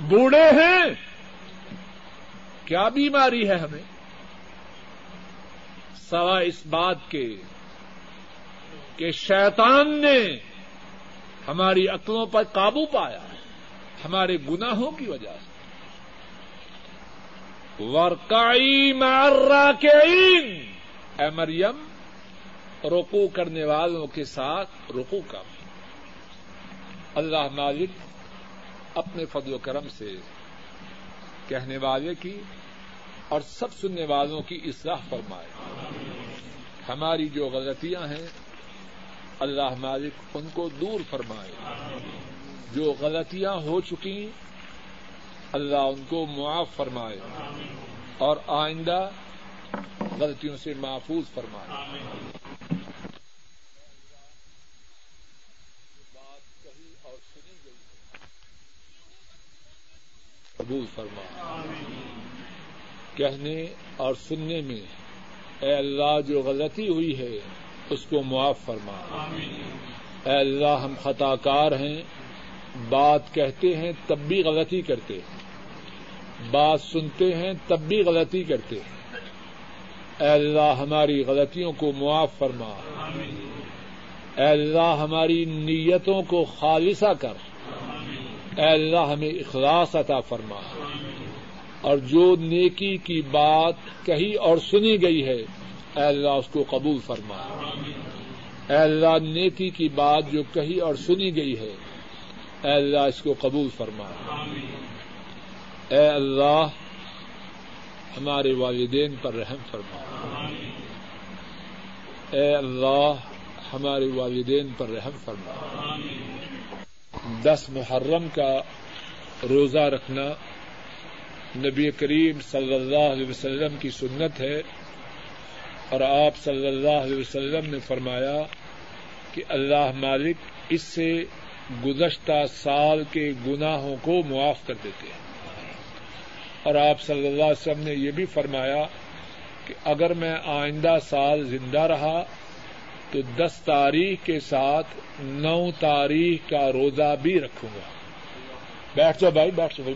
بوڑھے ہیں؟ کیا بیماری ہے ہمیں؟ سوا اس بات کے کہ شیطان نے ہماری عقلوں پر قابو پایا ہمارے گناہوں کی وجہ سے۔ ورکائی مارا کے اے مریم رکو کرنے والوں کے ساتھ رکو کر۔ اللہ مالک اپنے فضل و کرم سے کہنے والے کی اور سب سننے والوں کی اصلاح فرمائے۔ ہماری جو غلطیاں ہیں، اللہ مالک ان کو دور فرمائے۔ جو غلطیاں ہو چکی، اللہ ان کو معاف فرمائے۔ اور آئندہ غلطیوں سے محفوظ فرمائے۔ قبول فرما کہنے اور سننے میں اے اللہ جو غلطی ہوئی ہے اس کو معاف فرما۔ اے اللہ ہم خطا کار ہیں بات کہتے ہیں تب بھی غلطی کرتے۔ ہیں بات سنتے ہیں تب بھی غلطی کرتے۔ ہیں اے اللہ ہماری غلطیوں کو معاف فرما۔ اے اللہ ہماری نیتوں کو خالصہ کر۔ اے اللہ ہمیں اخلاص عطا فرما۔ اور جو نیکی کی بات کہی اور سنی گئی ہے، اے اللہ اس کو قبول فرما۔ اے اللہ نیکی کی بات جو کہی اور سنی گئی ہے، اے اللہ اس کو قبول فرما۔ اے اللہ، ہمارے والدین پر رحم فرما۔ اے اللہ، ہمارے والدین پر رحم فرما۔ دس محرم کا روزہ رکھنا نبی کریم صلی اللہ علیہ وسلم کی سنت ہے اور آپ صلی اللہ علیہ وسلم نے فرمایا کہ اللہ مالک اس سے گزشتہ سال کے گناہوں کو معاف کر دیتے ہیں۔ اور آپ صلی اللہ علیہ وسلم نے یہ بھی فرمایا کہ اگر میں آئندہ سال زندہ رہا تو دس تاریخ کے ساتھ نو تاریخ کا روزہ بھی رکھوں گا۔ بیٹھ جاؤ بھائی، بیٹھ جاؤ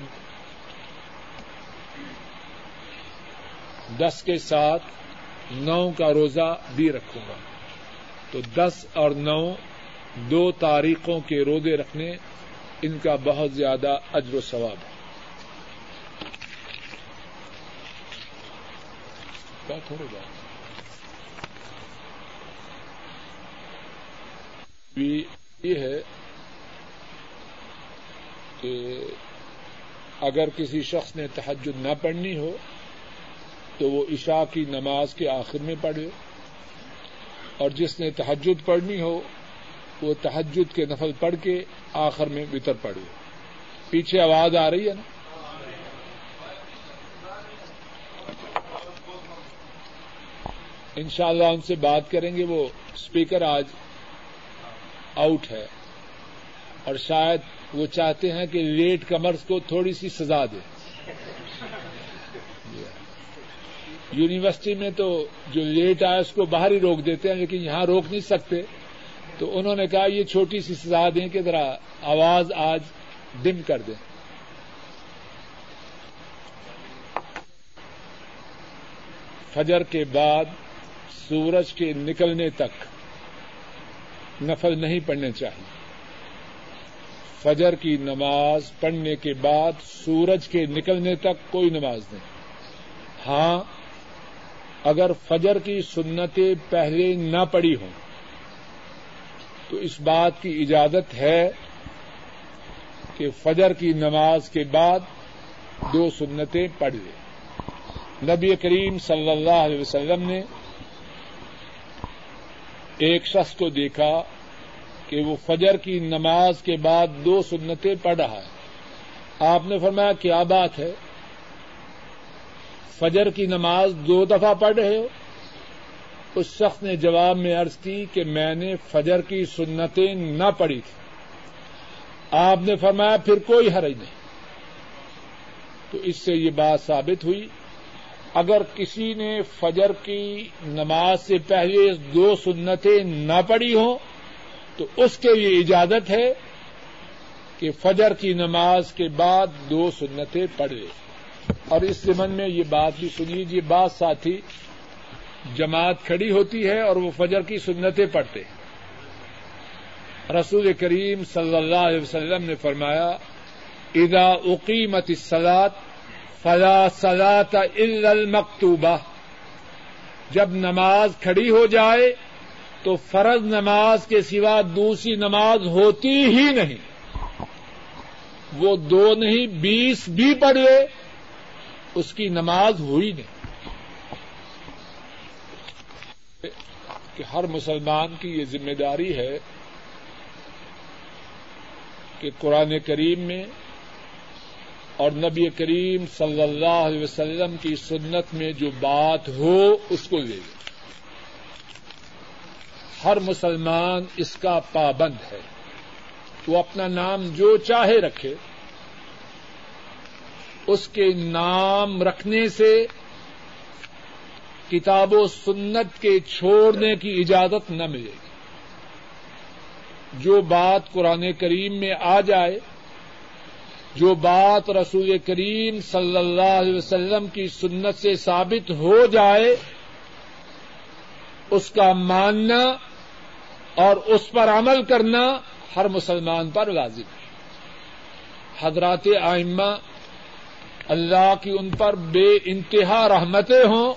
دس کے ساتھ نو کا روزہ بھی رکھوں گا۔ تو دس اور نو دو تاریخوں کے روزے رکھنے، ان کا بہت زیادہ اجر و ثواب ہے۔ یہ ہے کہ اگر کسی شخص نے تحجد نہ پڑھنی ہو تو وہ عشاء کی نماز کے آخر میں پڑھے۔ اور جس نے تحجد پڑھنی ہو، وہ تحجد کے نفل پڑھ کے آخر میں وطر پڑھے۔ پیچھے آواز آ رہی ہے نا؟ انشاءاللہ ان سے بات کریں گے۔ وہ اسپیکر آج آؤٹ ہے۔ اور شاید وہ چاہتے ہیں کہ لیٹ کمرس کو تھوڑی سی سزا دے۔ یونیورسٹی میں تو جو لیٹ آئے اس کو باہر ہی روک دیتے ہیں، لیکن یہاں روک نہیں سکتے۔ تو انہوں نے کہا، یہ چھوٹی سی سزا دیں کہ ذرا آواز آج ڈم کر دیں۔ فجر کے بعد سورج کے نکلنے تک نفل نہیں پڑھنے چاہیے۔ فجر کی نماز پڑھنے کے بعد سورج کے نکلنے تک کوئی نماز نہیں۔ ہاں اگر فجر کی سنتیں پہلے نہ پڑی ہوں، تو اس بات کی اجازت ہے کہ فجر کی نماز کے بعد دو سنتیں پڑھ لیں نبی کریم صلی اللہ علیہ وسلم نے ایک شخص کو دیکھا کہ وہ فجر کی نماز کے بعد دو سنتیں پڑھ رہا ہے۔ آپ نے فرمایا، کیا بات ہے؟ فجر کی نماز دو دفعہ پڑھ رہے ہو؟ اس شخص نے جواب میں عرض کی کہ میں نے فجر کی سنتیں نہ پڑھی تھی۔ آپ نے فرمایا پھر کوئی حرج نہیں۔ تو اس سے یہ بات ثابت ہوئی، اگر کسی نے فجر کی نماز سے پہلے دو سنتیں نہ پڑھی ہوں، تو اس کے لیے اجازت ہے کہ فجر کی نماز کے بعد دو سنتیں پڑھ لے۔ اور اس زمن میں یہ بات بھی سن لیجیے بات ساتھی جماعت کھڑی ہوتی ہے اور وہ فجر کی سنتیں پڑھتے ہیں۔ رسول کریم صلی اللہ علیہ وسلم نے فرمایا ادا اقیمت سلاد فلا سلاط المکتوبہ۔ جب نماز کھڑی ہو جائے تو فرض نماز کے سوا دوسری نماز ہوتی ہی نہیں۔ وہ دو نہیں، بیس بھی پڑھے اس کی نماز ہوئی نہیں۔ کہ ہر مسلمان کی یہ ذمہ داری ہے کہ قرآن کریم میں اور نبی کریم صلی اللہ علیہ وسلم کی سنت میں جو بات ہو اس کو لے لے ہر مسلمان اس کا پابند ہے۔ وہ اپنا نام جو چاہے رکھے۔ اس کے نام رکھنے سے کتاب و سنت کے چھوڑنے کی اجازت نہ ملے گی۔ جو بات قرآن کریم میں آ جائے، جو بات رسول کریم صلی اللہ علیہ وسلم کی سنت سے ثابت ہو جائے، اس کا ماننا اور اس پر عمل کرنا ہر مسلمان پر لازم ہے۔ حضرات آئمہ اللہ کی ان پر بے انتہا رحمتیں ہوں۔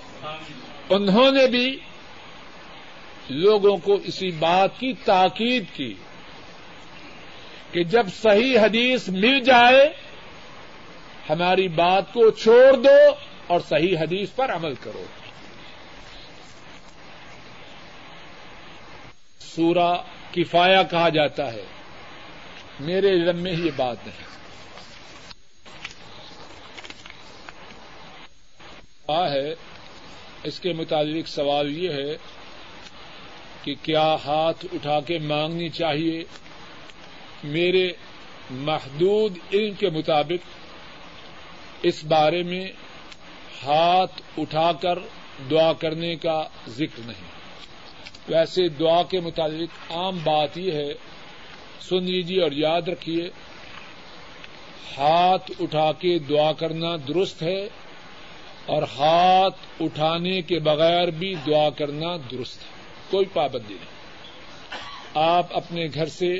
انہوں نے بھی لوگوں کو اسی بات کی تاکید کی کہ جب صحیح حدیث مل جائے، ہماری بات کو چھوڑ دو اور صحیح حدیث پر عمل کرو۔ سورہ کفایا کہا جاتا ہے۔ میرے علم میں یہ بات نہیں۔ ہے، اس کے متعلق سوال یہ ہے کہ کیا ہاتھ اٹھا کے مانگنی چاہیے؟ میرے محدود علم کے مطابق اس بارے میں ہاتھ اٹھا کر دعا کرنے کا ذکر نہیں۔ ویسے دعا کے متعلق عام بات یہ ہے، سن لیجیے اور یاد رکھیے، ہاتھ اٹھا کے دعا کرنا درست ہے اور ہاتھ اٹھانے کے بغیر بھی دعا کرنا درست ہے۔ کوئی پابندی نہیں۔ آپ اپنے گھر سے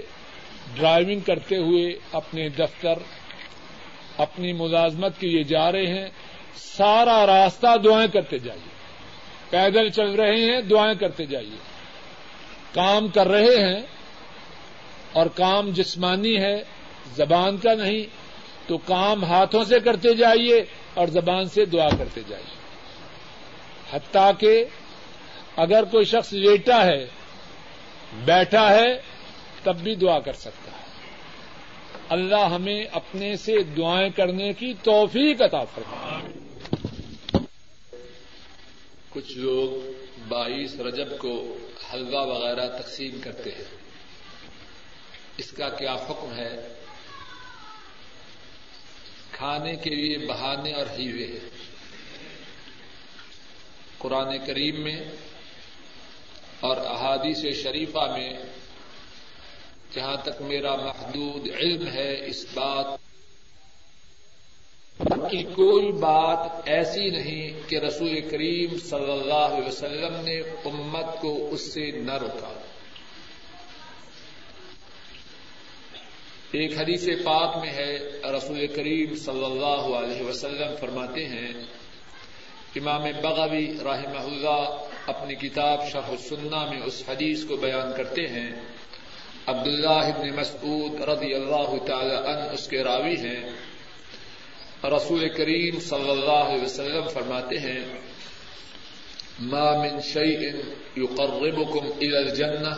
ڈرائیونگ کرتے ہوئے اپنے دفتر، اپنی ملازمت کے لیے جا رہے ہیں۔ سارا راستہ دعائیں کرتے جائیے۔ پیدل چل رہے ہیں، دعائیں کرتے جائیے۔ کام کر رہے ہیں اور کام جسمانی ہے، زبان کا نہیں تو کام ہاتھوں سے کرتے جائیے اور زبان سے دعا کرتے جائیے۔ حتیٰ کہ اگر کوئی شخص لیٹا ہے، بیٹھا ہے، تب بھی دعا کر سکتا ہے۔ اللہ ہمیں اپنے سے دعائیں کرنے کی توفیق عطا فرمائے۔ کچھ لوگ بائیس رجب کو حلوہ وغیرہ تقسیم کرتے ہیں۔ اس کا کیا حکم ہے؟ کھانے کے لیے بہانے اور ہیوے۔ قرآن کریم میں اور احادیث شریفہ میں جہاں تک میرا محدود علم ہے، اس بات کی کوئی بات ایسی نہیں کہ رسول کریم صلی اللہ علیہ وسلم نے امت کو اس سے نہ روکا۔ ایک حدیث پاک میں ہے، رسول کریم صلی اللہ علیہ وسلم فرماتے ہیں، امام بغوی رحمہ اللہ اپنی کتاب شرح السنہ میں اس حدیث کو بیان کرتے ہیں۔ عبداللہ ابن مسعود رضی اللہ تعالی عنہ اس کے راوی ہیں۔ رسول کریم صلی اللہ علیہ وسلم فرماتے ہیں، ما من شيء يقربكم الى الجنه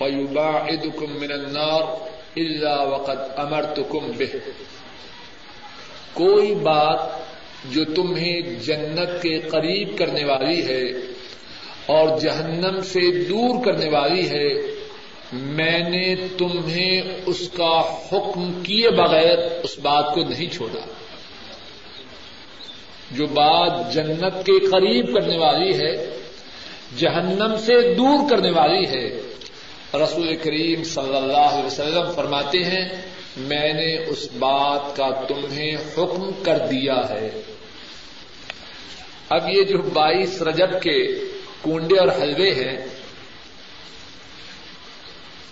ويباعدكم من النار اللہ وقت امر تو کم بے کوئی بات جو تمہیں جنت کے قریب کرنے والی ہے اور جہنم سے دور کرنے والی ہے، میں نے تمہیں اس کا حکم کیے بغیر اس بات کو نہیں چھوڑا۔ جو بات جنت کے قریب کرنے والی ہے، جہنم سے دور کرنے والی ہے رسول کریم صلی اللہ علیہ وسلم فرماتے ہیں، میں نے اس بات کا تمہیں حکم کر دیا ہے۔ اب یہ جو بائیس رجب کے کنڈے اور حلوے ہیں،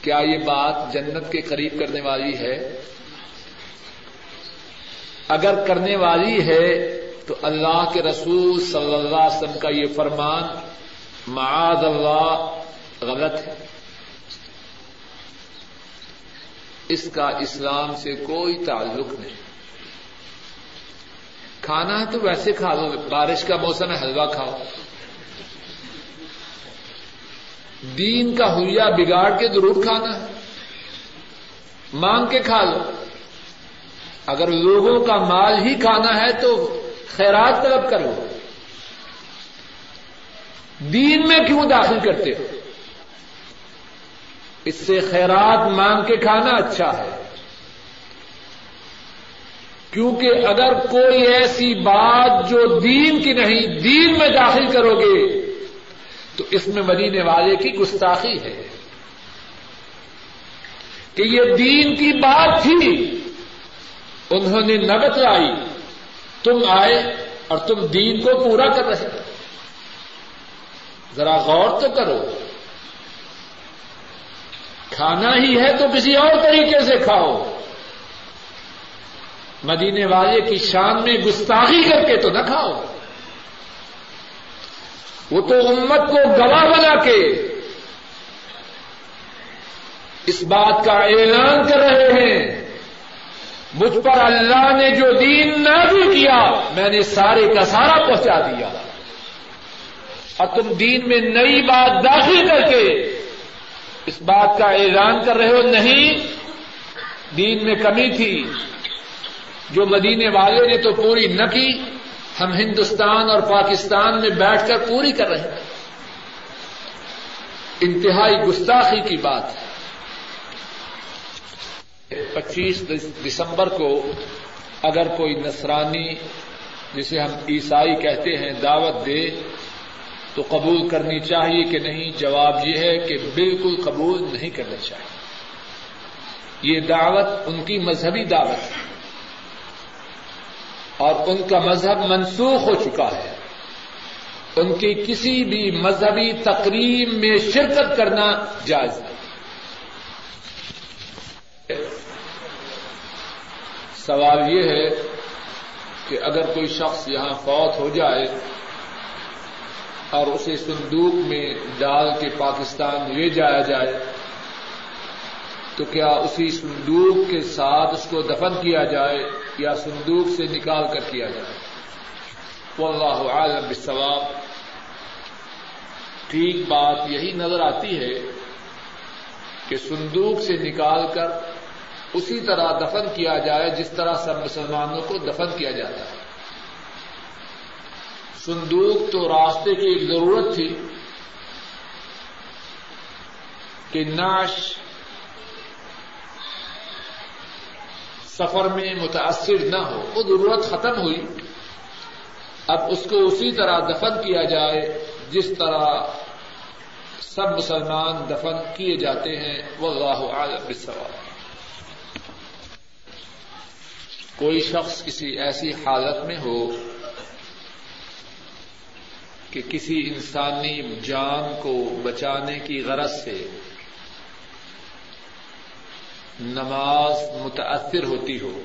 کیا یہ بات جنت کے قریب کرنے والی ہے؟ اگر کرنے والی ہے، تو اللہ کے رسول صلی اللہ علیہ وسلم کا یہ فرمان، معاذ اللہ، غلط ہے۔ اس کا اسلام سے کوئی تعلق نہیں۔ کھانا ہے تو ویسے کھا لو، بارش کا موسم ہے، حلوہ کھاؤ۔ دین کا ہولیا بگاڑ کے ضرور کھانا ہے۔ مانگ کے کھا لو۔ اگر لوگوں کا مال ہی کھانا ہے تو خیرات طلب کرو۔ دین میں کیوں داخل کرتے ہو؟ اس سے خیرات مانگ کے کھانا اچھا ہے۔ کیونکہ اگر کوئی ایسی بات جو دین کی نہیں، دین میں داخل کرو گے، تو اس میں مدینے والے کی گستاخی ہے۔ کہ یہ دین کی بات تھی، انہوں نے نگت لائی، تم آئے اور تم دین کو پورا کر رہے۔ ذرا غور تو کرو۔ کھانا ہی ہے تو کسی اور طریقے سے کھاؤ۔ مدینے والے کی شان میں گستاخی کر کے تو نہ کھاؤ۔ وہ تو امت کو گواہ بنا کے اس بات کا اعلان کر رہے ہیں۔ مجھ پر اللہ نے جو دین نہ بھی کیا، میں نے سارے کا سارا پہنچا دیا۔ اور تم دین میں نئی بات داخل کر کے اس بات کا اعلان کر رہے ہو، نہیں، دین میں کمی تھی۔ جو مدینے والے نے تو پوری نہ کی، ہم ہندوستان اور پاکستان میں بیٹھ کر پوری کر رہے ہیں۔ انتہائی گستاخی کی بات ہے۔ پچیس دسمبر کو اگر کوئی نصرانی، جسے ہم عیسائی کہتے ہیں، دعوت دے تو قبول کرنی چاہیے کہ نہیں؟ جواب یہ ہے کہ بالکل قبول نہیں کرنا چاہیے۔ یہ دعوت ان کی مذہبی دعوت ہے۔ اور ان کا مذہب منسوخ ہو چکا ہے۔ ان کی کسی بھی مذہبی تقریب میں شرکت کرنا جائز ہے سوال یہ ہے کہ اگر کوئی شخص یہاں فوت ہو جائے اور اسے صندوق میں ڈال کے پاکستان لے جایا جائے۔ تو کیا اسی صندوق کے ساتھ اس کو دفن کیا جائے یا صندوق سے نکال کر کیا جائے؟ واللہ عالم بالثواب ٹھیک بات یہی نظر آتی ہے کہ صندوق سے نکال کر اسی طرح دفن کیا جائے جس طرح سب مسلمانوں کو دفن کیا جاتا ہے۔ صندوق تو راستے کی ایک ضرورت تھی کہ ناش سفر میں متاثر نہ ہو۔ وہ ضرورت ختم ہوئی۔ اب اس کو اسی طرح دفن کیا جائے جس طرح سب مسلمان دفن کیے جاتے ہیں۔ وہ عالم سوال کوئی شخص کسی ایسی حالت میں ہو کہ کسی انسانی جان کو بچانے کی غرض سے نماز متاثر ہوتی ہو،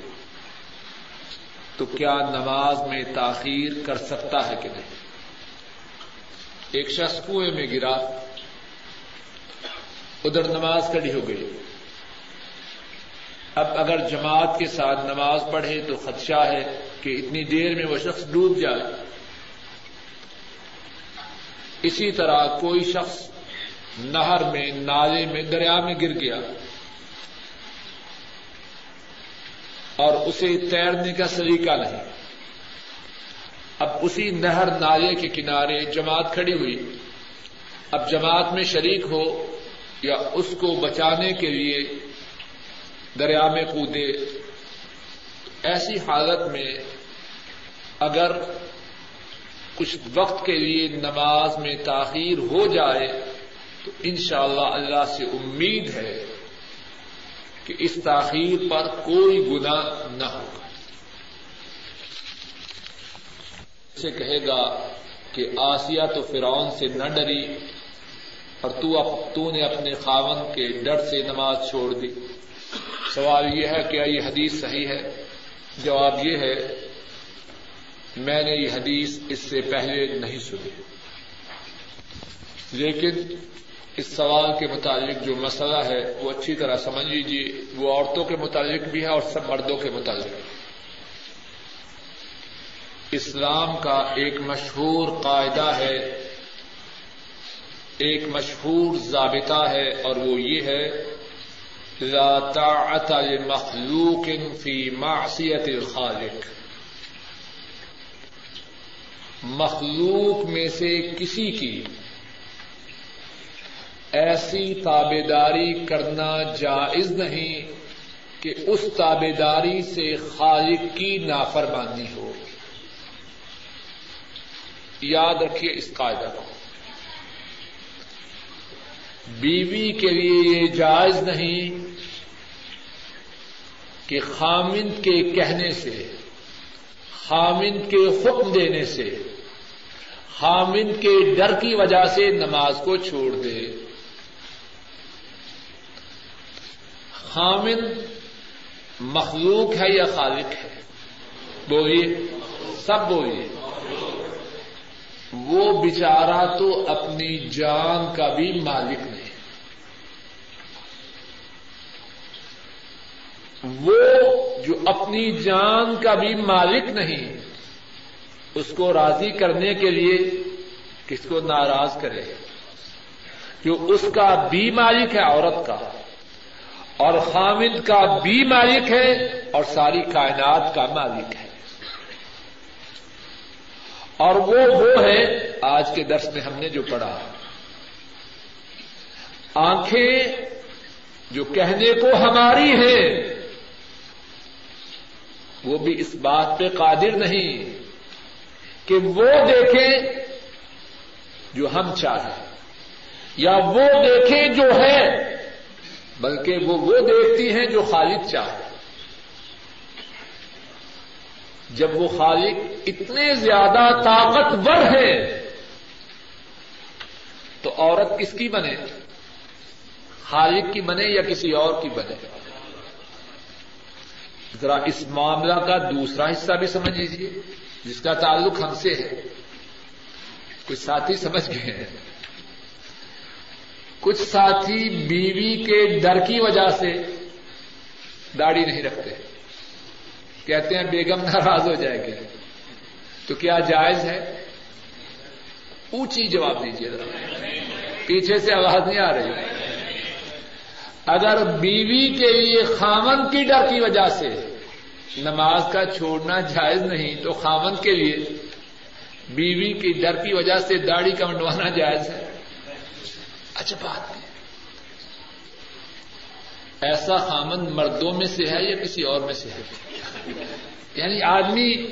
تو کیا نماز میں تاخیر کر سکتا ہے کہ نہیں؟ ایک شخص کنویں میں گرا، ادھر نماز کڑی ہو گئی۔ اب اگر جماعت کے ساتھ نماز پڑھے تو خدشہ ہے کہ اتنی دیر میں وہ شخص ڈوب جائے۔ اسی طرح کوئی شخص نہر میں، نالے میں، دریا میں گر گیا اور اسے تیرنے کا سلیقہ نہیں۔ اب اسی نہر، نالے کے کنارے جماعت کھڑی ہوئی۔ اب جماعت میں شریک ہو یا اس کو بچانے کے لیے دریا میں کودے، ایسی حالت میں اگر کچھ وقت کے لیے نماز میں تاخیر ہو جائے تو انشاءاللہ اللہ اللہ سے امید ہے کہ اس تاخیر پر کوئی گنا نہ ہوگا۔ اسے کہے گا کہ آسیا تو فرعون سے نہ ڈری اور تو اب تو نے اپنے خاون کے ڈر سے نماز چھوڑ دی۔ سوال یہ ہے، کیا یہ حدیث صحیح ہے؟ جواب یہ ہے میں نے یہ حدیث اس سے پہلے نہیں سنی۔ لیکن اس سوال کے متعلق جو مسئلہ ہے، وہ اچھی طرح سمجھ لیجیے وہ عورتوں کے متعلق بھی ہے اور سب مردوں کے متعلق۔ اسلام کا ایک مشہور قاعدہ ہے، ایک مشہور ضابطہ ہے، اور وہ یہ ہے، لا طاعت لمخلوق فی معصیت الخالق۔ مخلوق میں سے کسی کی ایسی تابے داری کرنا جائز نہیں کہ اس تابے داری سے خالق کی نافرمانی ہو۔ یاد رکھیے اس قاعدہ کو۔ بیوی کے لیے یہ جائز نہیں کہ خامند کے کہنے سے، خامند کے حکم دینے سے خامند کے ڈر کی وجہ سے نماز کو چھوڑ دے۔ خامن مخلوق ہے یا خالق ہے؟ بولیے، سب بولیے۔ وہ بچارا تو اپنی جان کا بھی مالک نہیں۔ وہ جو اپنی جان کا بھی مالک نہیں اس کو راضی کرنے کے لیے کس کو ناراض کرے؟ جو اس کا بھی مالک ہے عورت کا، اور خامد کا بھی مالک ہے، اور ساری کائنات کا مالک ہے۔ اور وہ وہ ہے آج کے درس میں ہم نے جو پڑھا۔ آنکھیں جو کہنے کو ہماری ہیں، وہ بھی اس بات پہ قادر نہیں۔ کہ وہ دیکھیں جو ہم چاہیں یا وہ دیکھیں جو ہے بلکہ وہ وہ دیکھتی ہیں جو خالق چاہے۔ جب وہ خالق اتنے زیادہ طاقتور ہے تو عورت کس کی بنے؟ خالق کی بنے یا کسی اور کی بنے؟ ذرا اس معاملہ کا دوسرا حصہ بھی سمجھ لیجیے جس کا تعلق ہم سے ہے۔ کچھ ساتھی سمجھ گئے ہیں۔ کچھ ساتھی بیوی کے ڈر کی وجہ سے داڑھی نہیں رکھتے۔ کہتے ہیں بیگم ناراض ہو جائے گی۔ تو کیا جائز ہے؟ اونچی جواب دیجیے ذرا پیچھے سے آواز نہیں آ رہی۔ اگر بیوی کے لیے خامن کی ڈر کی وجہ سے نماز کا چھوڑنا جائز نہیں تو خامن کے لیے بیوی کی ڈر کی وجہ سے داڑھی کا منڈوانا جائز ہے۔ اچھا بات ایسا خامن مردوں میں سے ہے یا کسی اور میں سے ہے؟ یعنی آدمی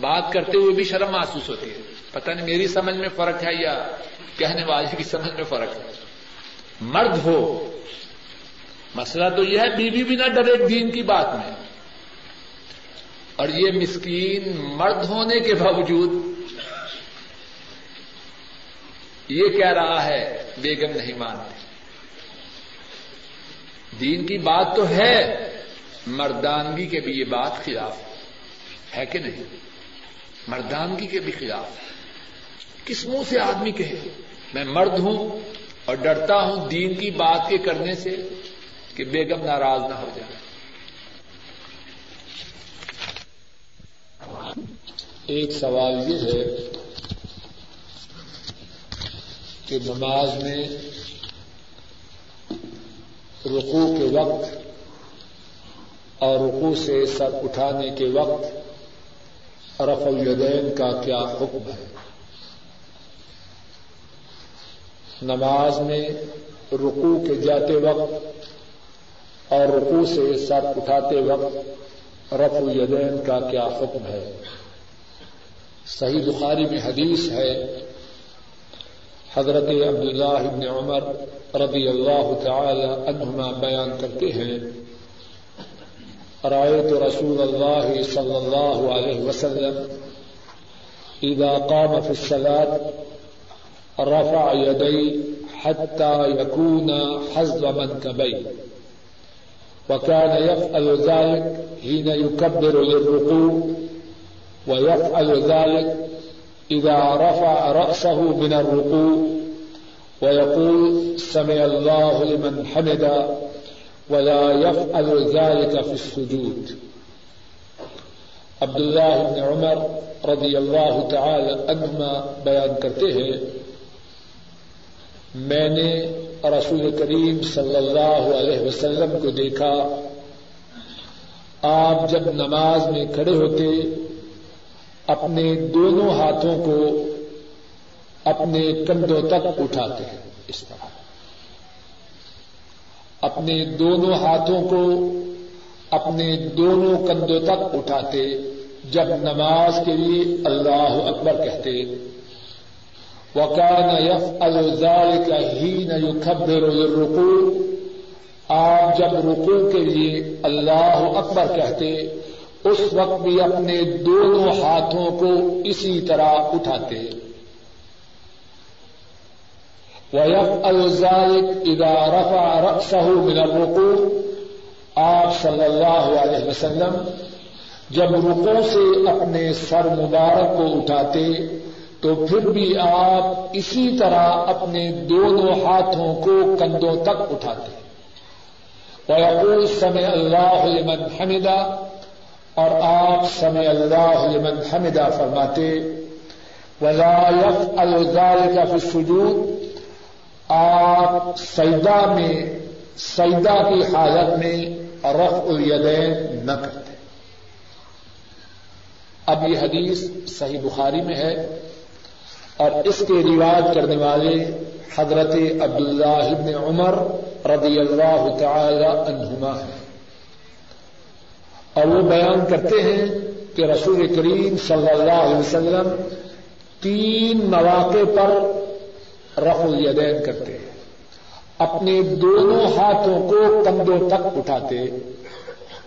بات کرتے ہوئے بھی شرم محسوس ہوتی ہے۔ پتہ نہیں میری سمجھ میں فرق ہے یا کہنے والے کی سمجھ میں فرق ہے۔ مرد ہو، مسئلہ تو یہ ہے بیوی بھی نہ ڈرے دین کی بات میں۔ اور یہ مسکین مرد ہونے کے باوجود یہ کہہ رہا ہے، بیگم نہیں مانتے۔ دین کی بات تو ہے، مردانگی کے بھی یہ بات خلاف ہے کہ نہیں؟ مردانگی کے بھی خلاف۔ کس منہ سے آدمی کہے، میں مرد ہوں اور ڈرتا ہوں دین کی بات کے کرنے سے کہ بیگم ناراض نہ ہو جائے۔ ایک سوال یہ ہے کہ نماز میں رقو کے وقت اور رقو سے سر اٹھانے کے وقت رف الدین کا کیا حکم ہے؟ نماز میں رقو کے جاتے وقت اور رقو سے سر اٹھاتے وقت رف الدین کا کیا حکم ہے؟ صحیح بخاری میں حدیث ہے، حضرت عبداللہ ابن عمر رضی اللہ تعالی عنہما بیان کرتے ہیں، رایت رسول اللہ صلی اللہ علیہ وسلم، اذا قام في الصلاة، رفع يدي حتى يكون حزب منكبيه وكان يفعل ذلك حين يكبر للركوع ويفعل ذلك إذا رفع رأسه من الركوع ويقول سمع الله لمن حمد ولا يفعل ذلك في السجود. عبد الله بن عمر رضی اللہ تعالی عنہما بیان کرتے ہیں، میں نے رسول کریم صلی اللہ علیہ وسلم کو دیکھا، آپ جب نماز میں کھڑے ہوتے اپنے دونوں ہاتھوں کو اپنے کندھوں تک اٹھاتے ہیں، اس طرح۔ اپنے دونوں ہاتھوں کو اپنے دونوں کندھوں تک اٹھاتے، جب نماز کے لیے اللہ اکبر کہتے وکان یف الزال کا ہی نہ آپ جب رکو کے لیے اللہ اکبر کہتے اس وقت بھی اپنے دونوں ہاتھوں کو اسی طرح اٹھاتے۔ ویف الزال ادا رفا رقص من الرقوع۔ آپ صلی اللہ علیہ وسلم جب رکو سے اپنے سر مبارک کو اٹھاتے، تو پھر بھی آپ اسی طرح اپنے دونوں ہاتھوں کو کندھوں تک اٹھاتے۔ اور سمے اللہ لمن حمدہ اور آپ سمے اللہ لمن حمدہ فرماتے، ولا يفعل ذلك في آپ سیدا میں سیدا کی حالت میں رف الیدین نہ کرتے۔ اب یہ حدیث صحیح بخاری میں ہے اور اس کے روایت کرنے والے حضرت عبداللہ ابن عمر رضی اللہ تعالی عنہما ہیں۔ اور وہ بیان کرتے ہیں کہ رسول کریم صلی اللہ علیہ وسلم تین مواقع پر رف الیدین کرتے ہیں۔ اپنے دونوں ہاتھوں کو کندھوں تک اٹھاتے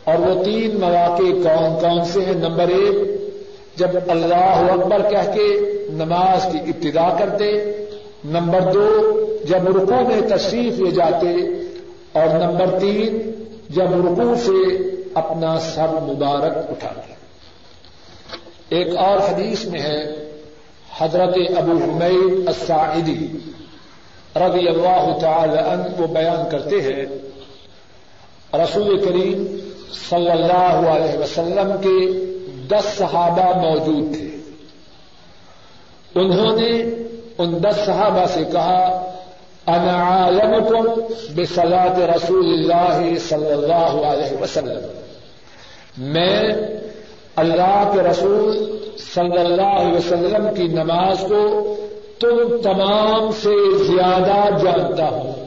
اور وہ تین مواقع کون کون سے ہیں؟ نمبر ایک، جب اللہ اکبر کہہ کے نماز کی ابتدا کرتے نمبر دو، جب رکو میں تشریف لے جاتے اور نمبر تین، جب رکو سے اپنا سر مبارک اٹھاتے ایک اور حدیث میں ہے، حضرت ابو حمید الساعدی رضی اللہ تعالی عنہ وہ بیان کرتے ہیں، رسول کریم صلی اللہ علیہ وسلم کے دس صحابہ موجود تھے۔ انہوں نے ان دس صحابہ سے کہا، انا عالمکم بصلاة رسول اللہ صلی اللہ علیہ وسلم۔ میں اللہ کے رسول صلی اللہ علیہ وسلم کی نماز کو تم تمام سے زیادہ جانتا ہوں۔